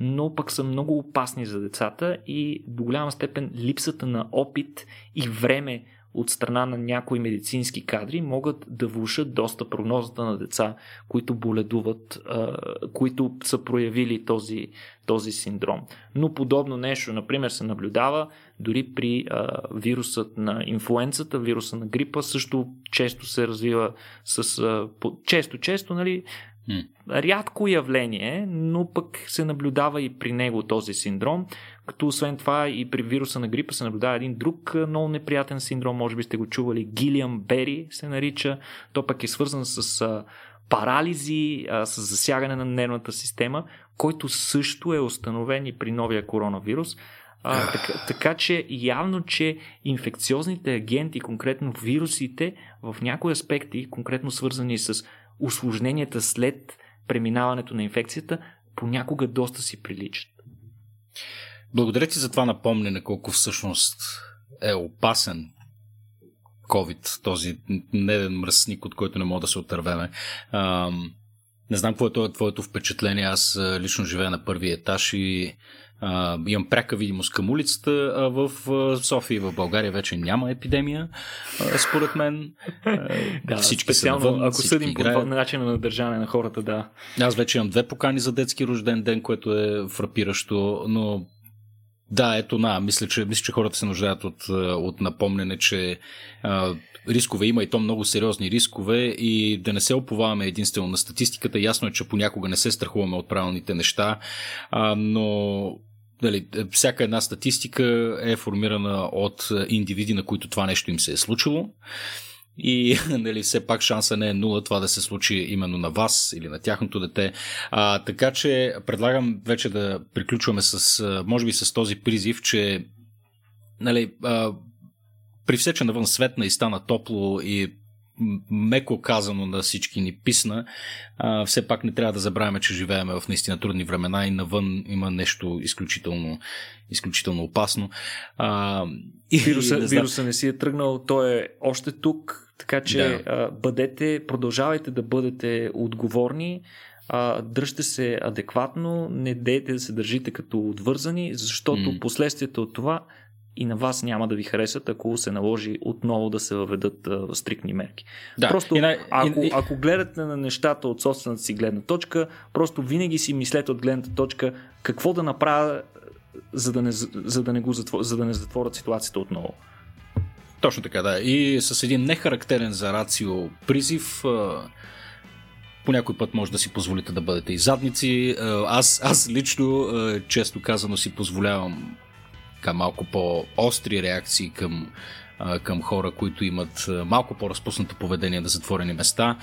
но пък са много опасни за децата и до голяма степен липсата на опит и време от страна на някои медицински кадри могат да влушат доста прогнозата на деца, които боледуват, които са проявили този, този синдром. Но подобно нещо, например, се наблюдава дори при вирусът на инфлуенцата, вируса на грипа, също често се развива с... често, често, Рядко явление, но пък се наблюдава и при него този синдром, като освен това и при вируса на грипа се наблюдава един друг много неприятен синдром, може би сте го чували, Гилиан Бери се нарича, то пък е свързан с парализи, с засягане на нервната система, който също е установен и при новия коронавирус. А, така, така че явно, че инфекциозните агенти, конкретно вирусите, в някои аспекти, конкретно свързани с осложненията след преминаването на инфекцията понякога доста си приличат. Благодаря ти за това напомнене колко всъщност е опасен COVID, този неден мръсник, от който не мога да се отървеме. не знам какво е твоето впечатление. Аз лично живея на първи етаж и а, имам пряка видимост към улицата а, в София и в България вече няма епидемия, а, според мен. А, [LAUGHS] да, всички специално, са навън, ако съдим по начина на държане на хората, да. Аз вече имам две покани за детски рожден ден, което е фрапиращо, но да, ето на, мисля, че, мисля, че хората се нуждаят от, от напомнене, че а, рискове има и то много сериозни рискове и да не се оповаваме единствено на статистиката. Ясно е, че понякога не се страхуваме от правилните неща, а, но дали, всяка една статистика е формирана от индивиди, на които това нещо им се е случило. И [LAUGHS] нали, все пак шанса не е нула това да се случи именно на вас или на тяхното дете. А, така че предлагам вече да приключваме с, може би с този призив, че нали, а, при все, че навън светна и стана топло и меко казано на всички ни писна, а, все пак не трябва да забравяме, че живеем в наистина трудни времена и навън има нещо изключително, изключително опасно. А, и, вируса, не вируса не си е тръгнал, той е още тук, така че да. а, бъдете, продължавайте да бъдете отговорни, а, дръжте се адекватно, не дейте да се държите като отвързани, защото mm. последствията от това и на вас няма да ви харесат, ако се наложи отново да се въведат а, стрикни мерки. Да. Просто, и, ако, и, ако гледате на нещата от собствената си гледна точка, просто винаги си мислете от гледната точка какво да направя, за да не, за да не, го затвор, за да не затворят ситуацията отново. Точно така, да. И с един нехарактерен за рацио призив, по някой път може да си позволите да бъдете и задници. Аз, аз лично, често казано, си позволявам така малко по-остри реакции към, към хора, които имат малко по-разпуснато поведение на затворени места.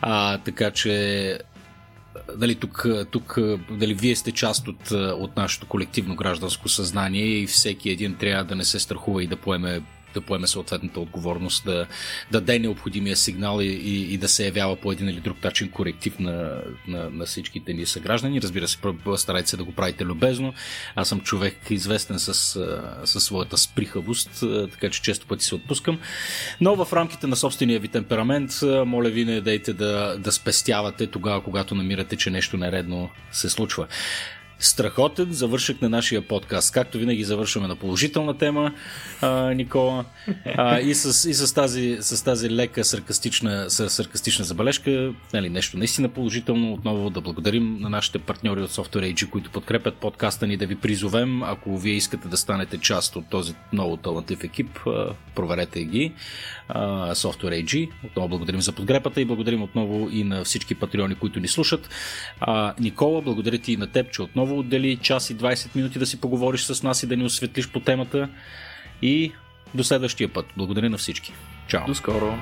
А, така че дали тук, тук дали вие сте част от, от нашето колективно гражданско съзнание и всеки един трябва да не се страхува и да поеме да поеме съответната отговорност, да, да даде необходимия сигнал и, и, и да се явява по един или друг начин коректив на, на, на всичките ни съграждани. Разбира се, старайте се да го правите любезно. Аз съм човек известен с, с своята сприхавост, така че често пъти се отпускам. Но в рамките на собствения ви темперамент, моля ви не дайте да, да спестявате тогава, когато намирате, че нещо нередно се случва страхотен завършък на нашия подкаст. Както винаги завършваме на положителна тема, а, Никола. А, и с, и с, тази, с тази лека саркастична, саркастична забележка, нали, нещо наистина положително. Отново да благодарим на нашите партньори от Software AG, които подкрепят подкаста ни, да ви призовем, ако вие искате да станете част от този много талантлив екип, проверете ги. Software AG. Отново благодарим за подкрепата и благодарим отново и на всички патреони, които ни слушат. А, Никола, благодаря ти и на теб, че отново отдели час и 20 минути да си поговориш с нас и да ни осветлиш по темата. И до следващия път. Благодаря на всички. Чао. До скоро.